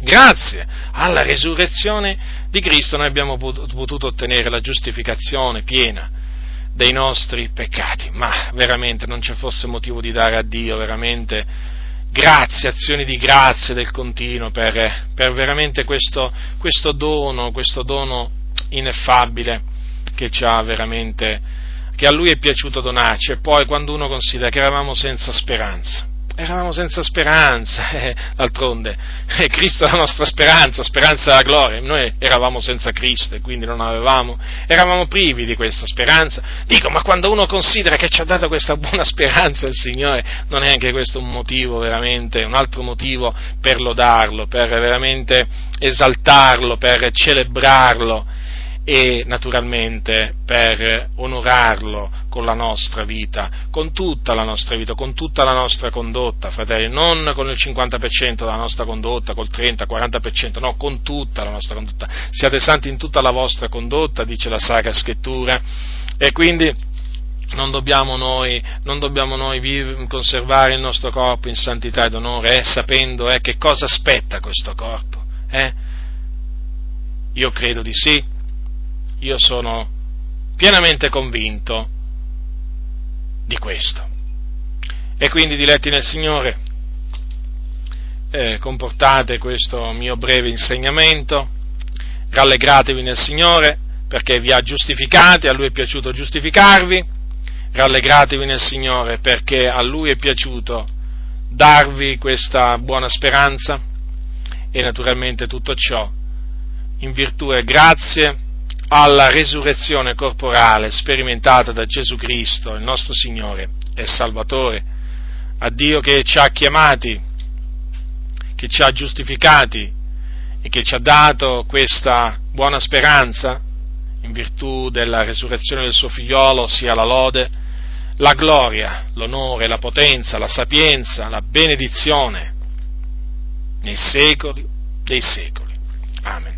Grazie alla risurrezione di Cristo noi abbiamo potuto ottenere la giustificazione piena dei nostri peccati, ma veramente non ci fosse motivo di dare a Dio veramente grazie, azioni di grazia del continuo per, per veramente questo, questo, dono, questo dono ineffabile che ci ha veramente, che a lui è piaciuto donarci. E poi quando uno considera che eravamo senza speranza, eravamo senza speranza, eh, d'altronde, eh, Cristo è la nostra speranza, speranza della gloria, noi eravamo senza Cristo e quindi non avevamo, eravamo privi di questa speranza. Dico, ma quando uno considera che ci ha dato questa buona speranza il Signore, non è anche questo un motivo veramente, un altro motivo per lodarlo, per veramente esaltarlo, per celebrarlo e naturalmente per onorarlo con la nostra vita, con tutta la nostra vita, con tutta la nostra condotta, fratelli, non con il 50% della nostra condotta, col 30-40%, no, con tutta la nostra condotta. Siate santi in tutta la vostra condotta, dice la Sacra Scrittura, e quindi non dobbiamo noi, non dobbiamo noi vive, conservare il nostro corpo in santità ed onore, eh, sapendo eh, che cosa aspetta questo corpo. Eh? Io credo di sì, io sono pienamente convinto di questo. E quindi, diletti nel Signore, eh, comportate questo mio breve insegnamento, rallegratevi nel Signore perché vi ha giustificati, a Lui è piaciuto giustificarvi, rallegratevi nel Signore perché a Lui è piaciuto darvi questa buona speranza. E naturalmente tutto ciò in virtù e grazie alla resurrezione corporale sperimentata da Gesù Cristo, il nostro Signore e Salvatore, a Dio che ci ha chiamati che ci ha giustificati e che ci ha dato questa buona speranza in virtù della resurrezione del suo figliolo, sia la lode, la gloria, l'onore, la potenza, la sapienza, la benedizione nei secoli dei secoli. Amen.